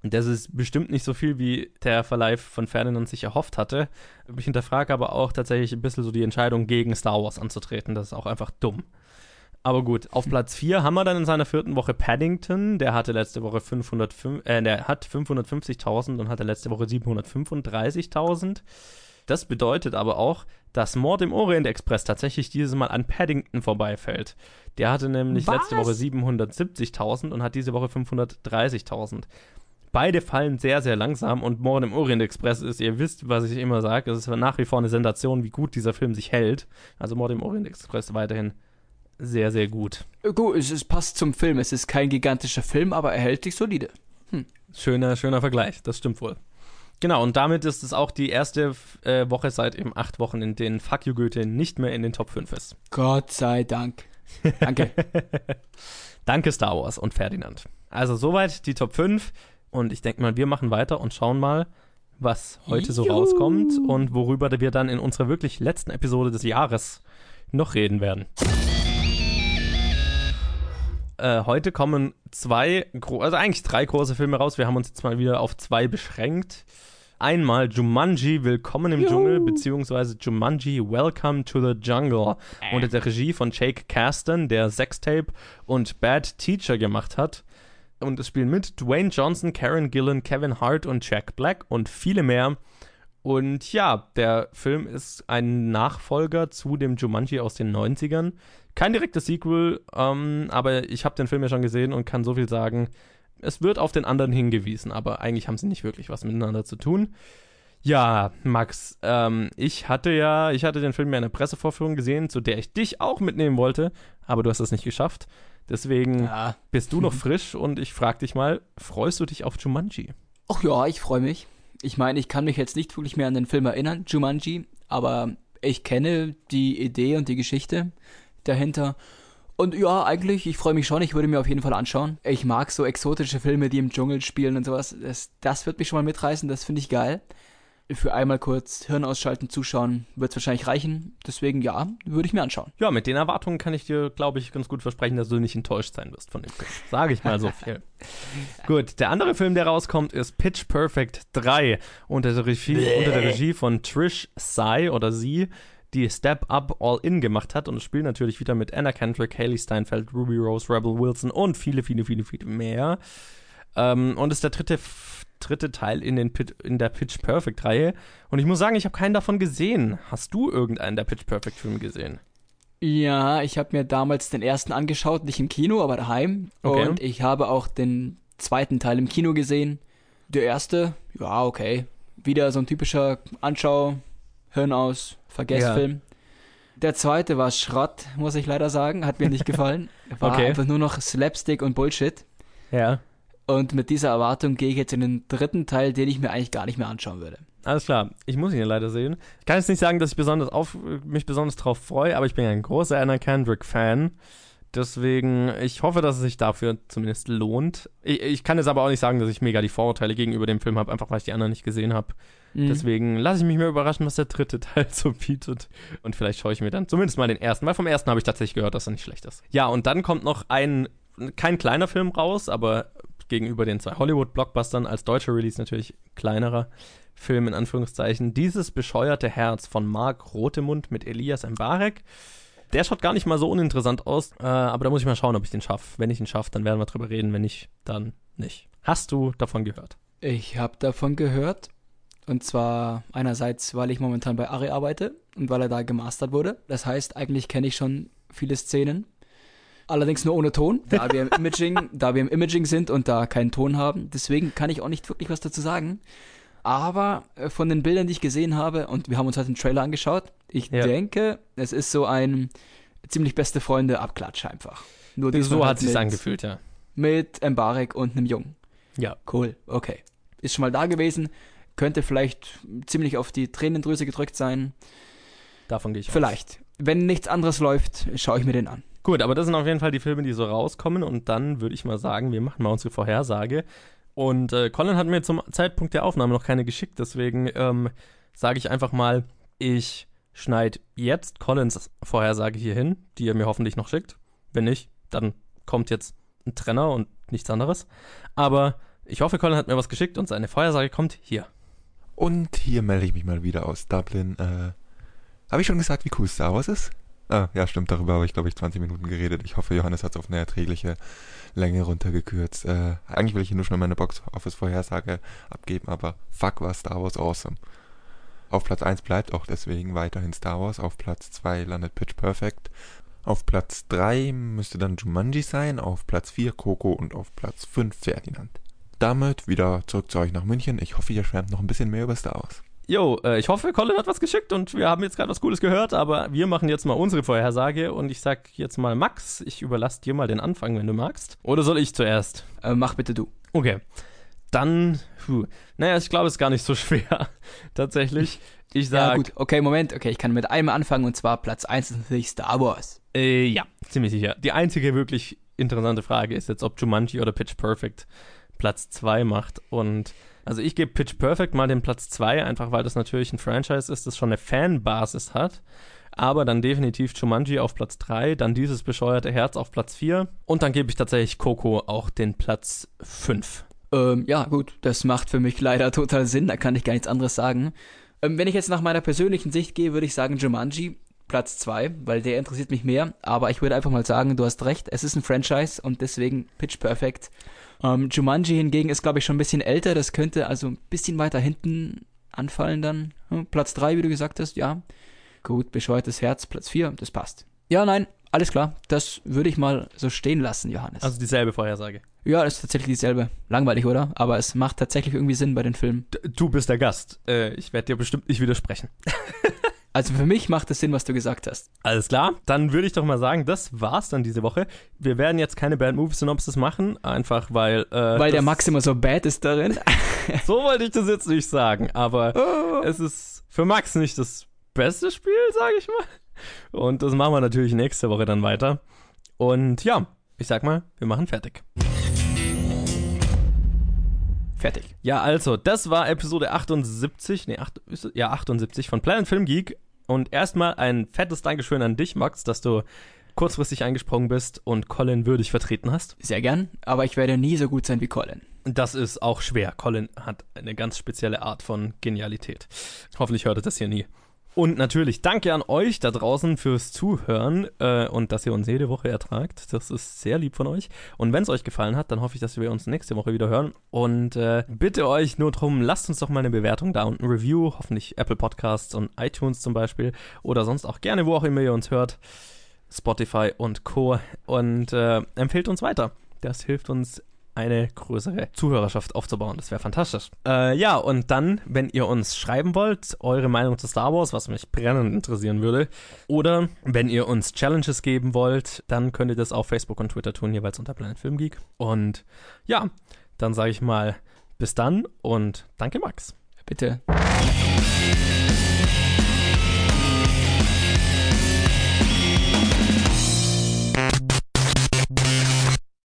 Und das ist bestimmt nicht so viel, wie der Verleih von Ferdinand sich erhofft hatte. Ich hinterfrage aber auch tatsächlich ein bisschen so die Entscheidung, gegen Star Wars anzutreten. Das ist auch einfach dumm. Aber gut, auf *laughs* Platz 4 haben wir dann in seiner vierten Woche Paddington. Der hatte letzte Woche 505, äh, der hat 550.000 und hatte letzte Woche 735.000. Das bedeutet aber auch, dass Mord im Orient Express tatsächlich dieses Mal an Paddington vorbeifällt. Der hatte nämlich Was? letzte Woche 770.000 und hat diese Woche 530.000. Beide fallen sehr, sehr langsam und Mord im Orient Express ist, ihr wisst, was ich immer sage, es ist nach wie vor eine Sensation, wie gut dieser Film sich hält. Also Mord im Orient Express weiterhin sehr, sehr gut. Äh, gut, es, es passt zum Film. Es ist kein gigantischer Film, aber er hält sich solide. Hm. Schöner, schöner Vergleich, das stimmt wohl. Genau, und damit ist es auch die erste äh, Woche seit eben acht Wochen, in denen Fuck You Goethe nicht mehr in den Top 5 ist. Gott sei Dank. Danke. *laughs* Danke, Star Wars und Ferdinand. Also soweit die Top 5. Und ich denke mal, wir machen weiter und schauen mal, was heute so rauskommt und worüber wir dann in unserer wirklich letzten Episode des Jahres noch reden werden. Äh, heute kommen zwei, also eigentlich drei große Filme raus. Wir haben uns jetzt mal wieder auf zwei beschränkt. Einmal Jumanji Willkommen im Juhu. Dschungel, beziehungsweise Jumanji Welcome to the Jungle. Äh. Unter der Regie von Jake Caston, der Sextape und Bad Teacher gemacht hat. Und es spielen mit Dwayne Johnson, Karen Gillan, Kevin Hart und Jack Black und viele mehr. Und ja, der Film ist ein Nachfolger zu dem Jumanji aus den 90ern. Kein direktes Sequel, ähm, aber ich habe den Film ja schon gesehen und kann so viel sagen. Es wird auf den anderen hingewiesen, aber eigentlich haben sie nicht wirklich was miteinander zu tun. Ja, Max, ähm, ich hatte ja, ich hatte den Film ja in einer Pressevorführung gesehen, zu der ich dich auch mitnehmen wollte, aber du hast es nicht geschafft. Deswegen ja. bist du noch frisch und ich frage dich mal, freust du dich auf Jumanji? Ach ja, ich freue mich. Ich meine, ich kann mich jetzt nicht wirklich mehr an den Film erinnern, Jumanji, aber Ich kenne die Idee und die Geschichte dahinter. Und ja, eigentlich, ich freue mich schon, ich würde mir auf jeden Fall anschauen. Ich mag so exotische Filme, die im Dschungel spielen und sowas. Das, das wird mich schon mal mitreißen, das finde ich geil. Für einmal kurz Hirn ausschalten, zuschauen, wird es wahrscheinlich reichen. Deswegen ja, würde ich mir anschauen. Ja, mit den Erwartungen kann ich dir, glaube ich, ganz gut versprechen, dass du nicht enttäuscht sein wirst von dem Film. Sage ich mal so viel. *laughs* gut, der andere Film, der rauskommt, ist Pitch Perfect 3 unter der Regie, unter der Regie von Trish Sai oder sie die Step Up All In gemacht hat. Und es spielt natürlich wieder mit Anna Kendrick, Haley Steinfeld, Ruby Rose, Rebel Wilson und viele, viele, viele, viele mehr. Ähm, und ist der dritte, dritte Teil in, den Pit, in der Pitch Perfect Reihe. Und ich muss sagen, ich habe keinen davon gesehen. Hast du irgendeinen der Pitch Perfect Filme gesehen? Ja, ich habe mir damals den ersten angeschaut, nicht im Kino, aber daheim. Okay. Und ich habe auch den zweiten Teil im Kino gesehen. Der erste, ja, okay. Wieder so ein typischer Anschau, Hirn aus, Vergessfilm. Der zweite war Schrott, muss ich leider sagen. Hat mir nicht *laughs* gefallen. War Okay. einfach nur noch Slapstick und Bullshit. Ja. Und mit dieser Erwartung gehe ich jetzt in den dritten Teil, den ich mir eigentlich gar nicht mehr anschauen würde. Alles klar, ich muss ihn ja leider sehen. Ich kann jetzt nicht sagen, dass ich besonders auf, mich besonders drauf freue, aber ich bin ein großer Anna Kendrick-Fan. Deswegen, ich hoffe, dass es sich dafür zumindest lohnt. Ich, ich kann jetzt aber auch nicht sagen, dass ich mega die Vorurteile gegenüber dem Film habe, einfach weil ich die anderen nicht gesehen habe. Mhm. Deswegen lasse ich mich mal überraschen, was der dritte *laughs* Teil so bietet. Und vielleicht schaue ich mir dann zumindest mal den ersten, weil vom ersten habe ich tatsächlich gehört, dass er nicht schlecht ist. Ja, und dann kommt noch ein, kein kleiner Film raus, aber gegenüber den zwei Hollywood-Blockbustern als deutscher Release natürlich kleinerer Film in Anführungszeichen. Dieses bescheuerte Herz von Marc Rotemund mit Elias Mbarek. Der schaut gar nicht mal so uninteressant aus, äh, aber da muss ich mal schauen, ob ich den schaffe. Wenn ich ihn schaffe, dann werden wir drüber reden. Wenn nicht, dann nicht. Hast du davon gehört? Ich habe davon gehört. Und zwar einerseits, weil ich momentan bei Ari arbeite und weil er da gemastert wurde. Das heißt, eigentlich kenne ich schon viele Szenen. Allerdings nur ohne Ton, da wir im *laughs* Imaging, da wir im Imaging sind und da keinen Ton haben. Deswegen kann ich auch nicht wirklich was dazu sagen. Aber äh, von den Bildern, die ich gesehen habe, und wir haben uns heute den Trailer angeschaut, ich Ja. denke, es ist so ein ziemlich beste Freunde Abklatsch einfach. Nur So halt hat sich's mit- angefühlt, ja. Mit Mbarek und einem Jungen. Ja. Cool, okay. Ist schon mal da gewesen. Könnte vielleicht ziemlich auf die Tränendrüse gedrückt sein. Davon gehe ich aus. Vielleicht. Wenn nichts anderes läuft, schaue ich mir den an. Gut, aber das sind auf jeden Fall die Filme, die so rauskommen. Und dann würde ich mal sagen, wir machen mal unsere Vorhersage. Und äh, Colin hat mir zum Zeitpunkt der Aufnahme noch keine geschickt. Deswegen ähm, sage ich einfach mal, ich schneide jetzt Collins Vorhersage hier hin, die er mir hoffentlich noch schickt. Wenn nicht, dann kommt jetzt ein Trenner und nichts anderes. Aber ich hoffe, Colin hat mir was geschickt und seine Vorhersage kommt hier. Und hier melde ich mich mal wieder aus Dublin. Äh, habe ich schon gesagt, wie cool Star Wars ist? Ah, ja, stimmt, darüber habe ich, glaube ich, 20 Minuten geredet. Ich hoffe, Johannes hat es auf eine erträgliche Länge runtergekürzt. Äh, eigentlich will ich hier nur schnell meine Box-Office-Vorhersage abgeben, aber fuck, war Star Wars awesome. Auf Platz 1 bleibt auch deswegen weiterhin Star Wars. Auf Platz 2 landet Pitch Perfect. Auf Platz 3 müsste dann Jumanji sein. Auf Platz 4 Coco und auf Platz 5 Ferdinand. Damit wieder zurück zu euch nach München. Ich hoffe, ihr schwärmt noch ein bisschen mehr über Star Wars. Jo, äh, ich hoffe, Colin hat was geschickt und wir haben jetzt gerade was Cooles gehört, aber wir machen jetzt mal unsere Vorhersage und ich sag jetzt mal Max, ich überlasse dir mal den Anfang, wenn du magst. Oder soll ich zuerst? Äh, mach bitte du. Okay. Dann, puh. naja, ich glaube, es ist gar nicht so *laughs* schwer. Tatsächlich. Ich Ja, sag, gut. Okay, Moment. Okay, ich kann mit einem anfangen und zwar Platz 1 ist natürlich Star Wars. äh, ja, ziemlich sicher. Die einzige wirklich interessante Frage ist jetzt, ob Jumanji oder Pitch Perfect Platz 2 macht. Und also ich gebe Pitch Perfect mal den Platz 2, einfach weil das natürlich ein Franchise ist, das schon eine Fanbasis hat. Aber dann definitiv Jumanji auf Platz 3, dann dieses bescheuerte Herz auf Platz 4 und dann gebe ich tatsächlich Coco auch den Platz 5. Ähm, ja, gut. Das macht für mich leider total Sinn. Da kann ich gar nichts anderes sagen. Ähm, wenn ich jetzt nach meiner persönlichen Sicht gehe, würde ich sagen Jumanji Platz 2, weil der interessiert mich mehr. Aber ich würde einfach mal sagen, du hast recht. Es ist ein Franchise und deswegen Pitch Perfect. Ähm, Jumanji hingegen ist, glaube ich, schon ein bisschen älter. Das könnte also ein bisschen weiter hinten anfallen dann. Hm, Platz 3, wie du gesagt hast, ja. Gut, bescheuertes Herz, Platz 4, das passt. Ja, nein, alles klar. Das würde ich mal so stehen lassen, Johannes. Also dieselbe Vorhersage. ja, das ist tatsächlich dieselbe. Langweilig, oder? Aber es macht tatsächlich irgendwie Sinn bei den Filmen. D du bist der Gast. Äh, ich werde dir bestimmt nicht widersprechen. *laughs* Also für mich macht es Sinn, was du gesagt hast. Alles klar, dann würde ich doch mal sagen, das war's dann diese Woche. Wir werden jetzt keine Bad Movie Synopsis machen, einfach weil. Äh, Weil der Max immer so bad ist darin. *laughs* So wollte ich das jetzt nicht sagen, aber Oh. es ist für Max nicht das beste Spiel, sage ich mal. Und das machen wir natürlich nächste Woche dann weiter. Und ja, ich sag mal, wir machen fertig. Fertig. Ja, also, das war Episode 78, nee, 8, ja, 78 von Planet Film Geek. Und erstmal ein fettes Dankeschön an dich, Max, dass du kurzfristig eingesprungen bist und Colin würdig vertreten hast. Sehr gern, aber ich werde nie so gut sein wie Colin. Das ist auch schwer. Colin hat eine ganz spezielle Art von Genialität. Hoffentlich hört ihr das hier nie. Und natürlich danke an euch da draußen fürs Zuhören äh, und dass ihr uns jede Woche ertragt. Das ist sehr lieb von euch. Und wenn es euch gefallen hat, dann hoffe ich, dass wir uns nächste Woche wieder hören. Und äh, bitte euch nur drum, lasst uns doch mal eine Bewertung da und ein Review. Hoffentlich Apple Podcasts und iTunes zum Beispiel. Oder sonst auch gerne, wo auch immer ihr uns hört. Spotify und Co. Und äh, empfehlt uns weiter. Das hilft uns eine größere Zuhörerschaft aufzubauen. Das wäre fantastisch. Äh, ja, und dann, wenn ihr uns schreiben wollt, eure Meinung zu Star Wars, was mich brennend interessieren würde, oder wenn ihr uns Challenges geben wollt, dann könnt ihr das auf Facebook und Twitter tun, jeweils unter Planet Film Geek. Und ja, dann sage ich mal bis dann und danke, Max. Bitte.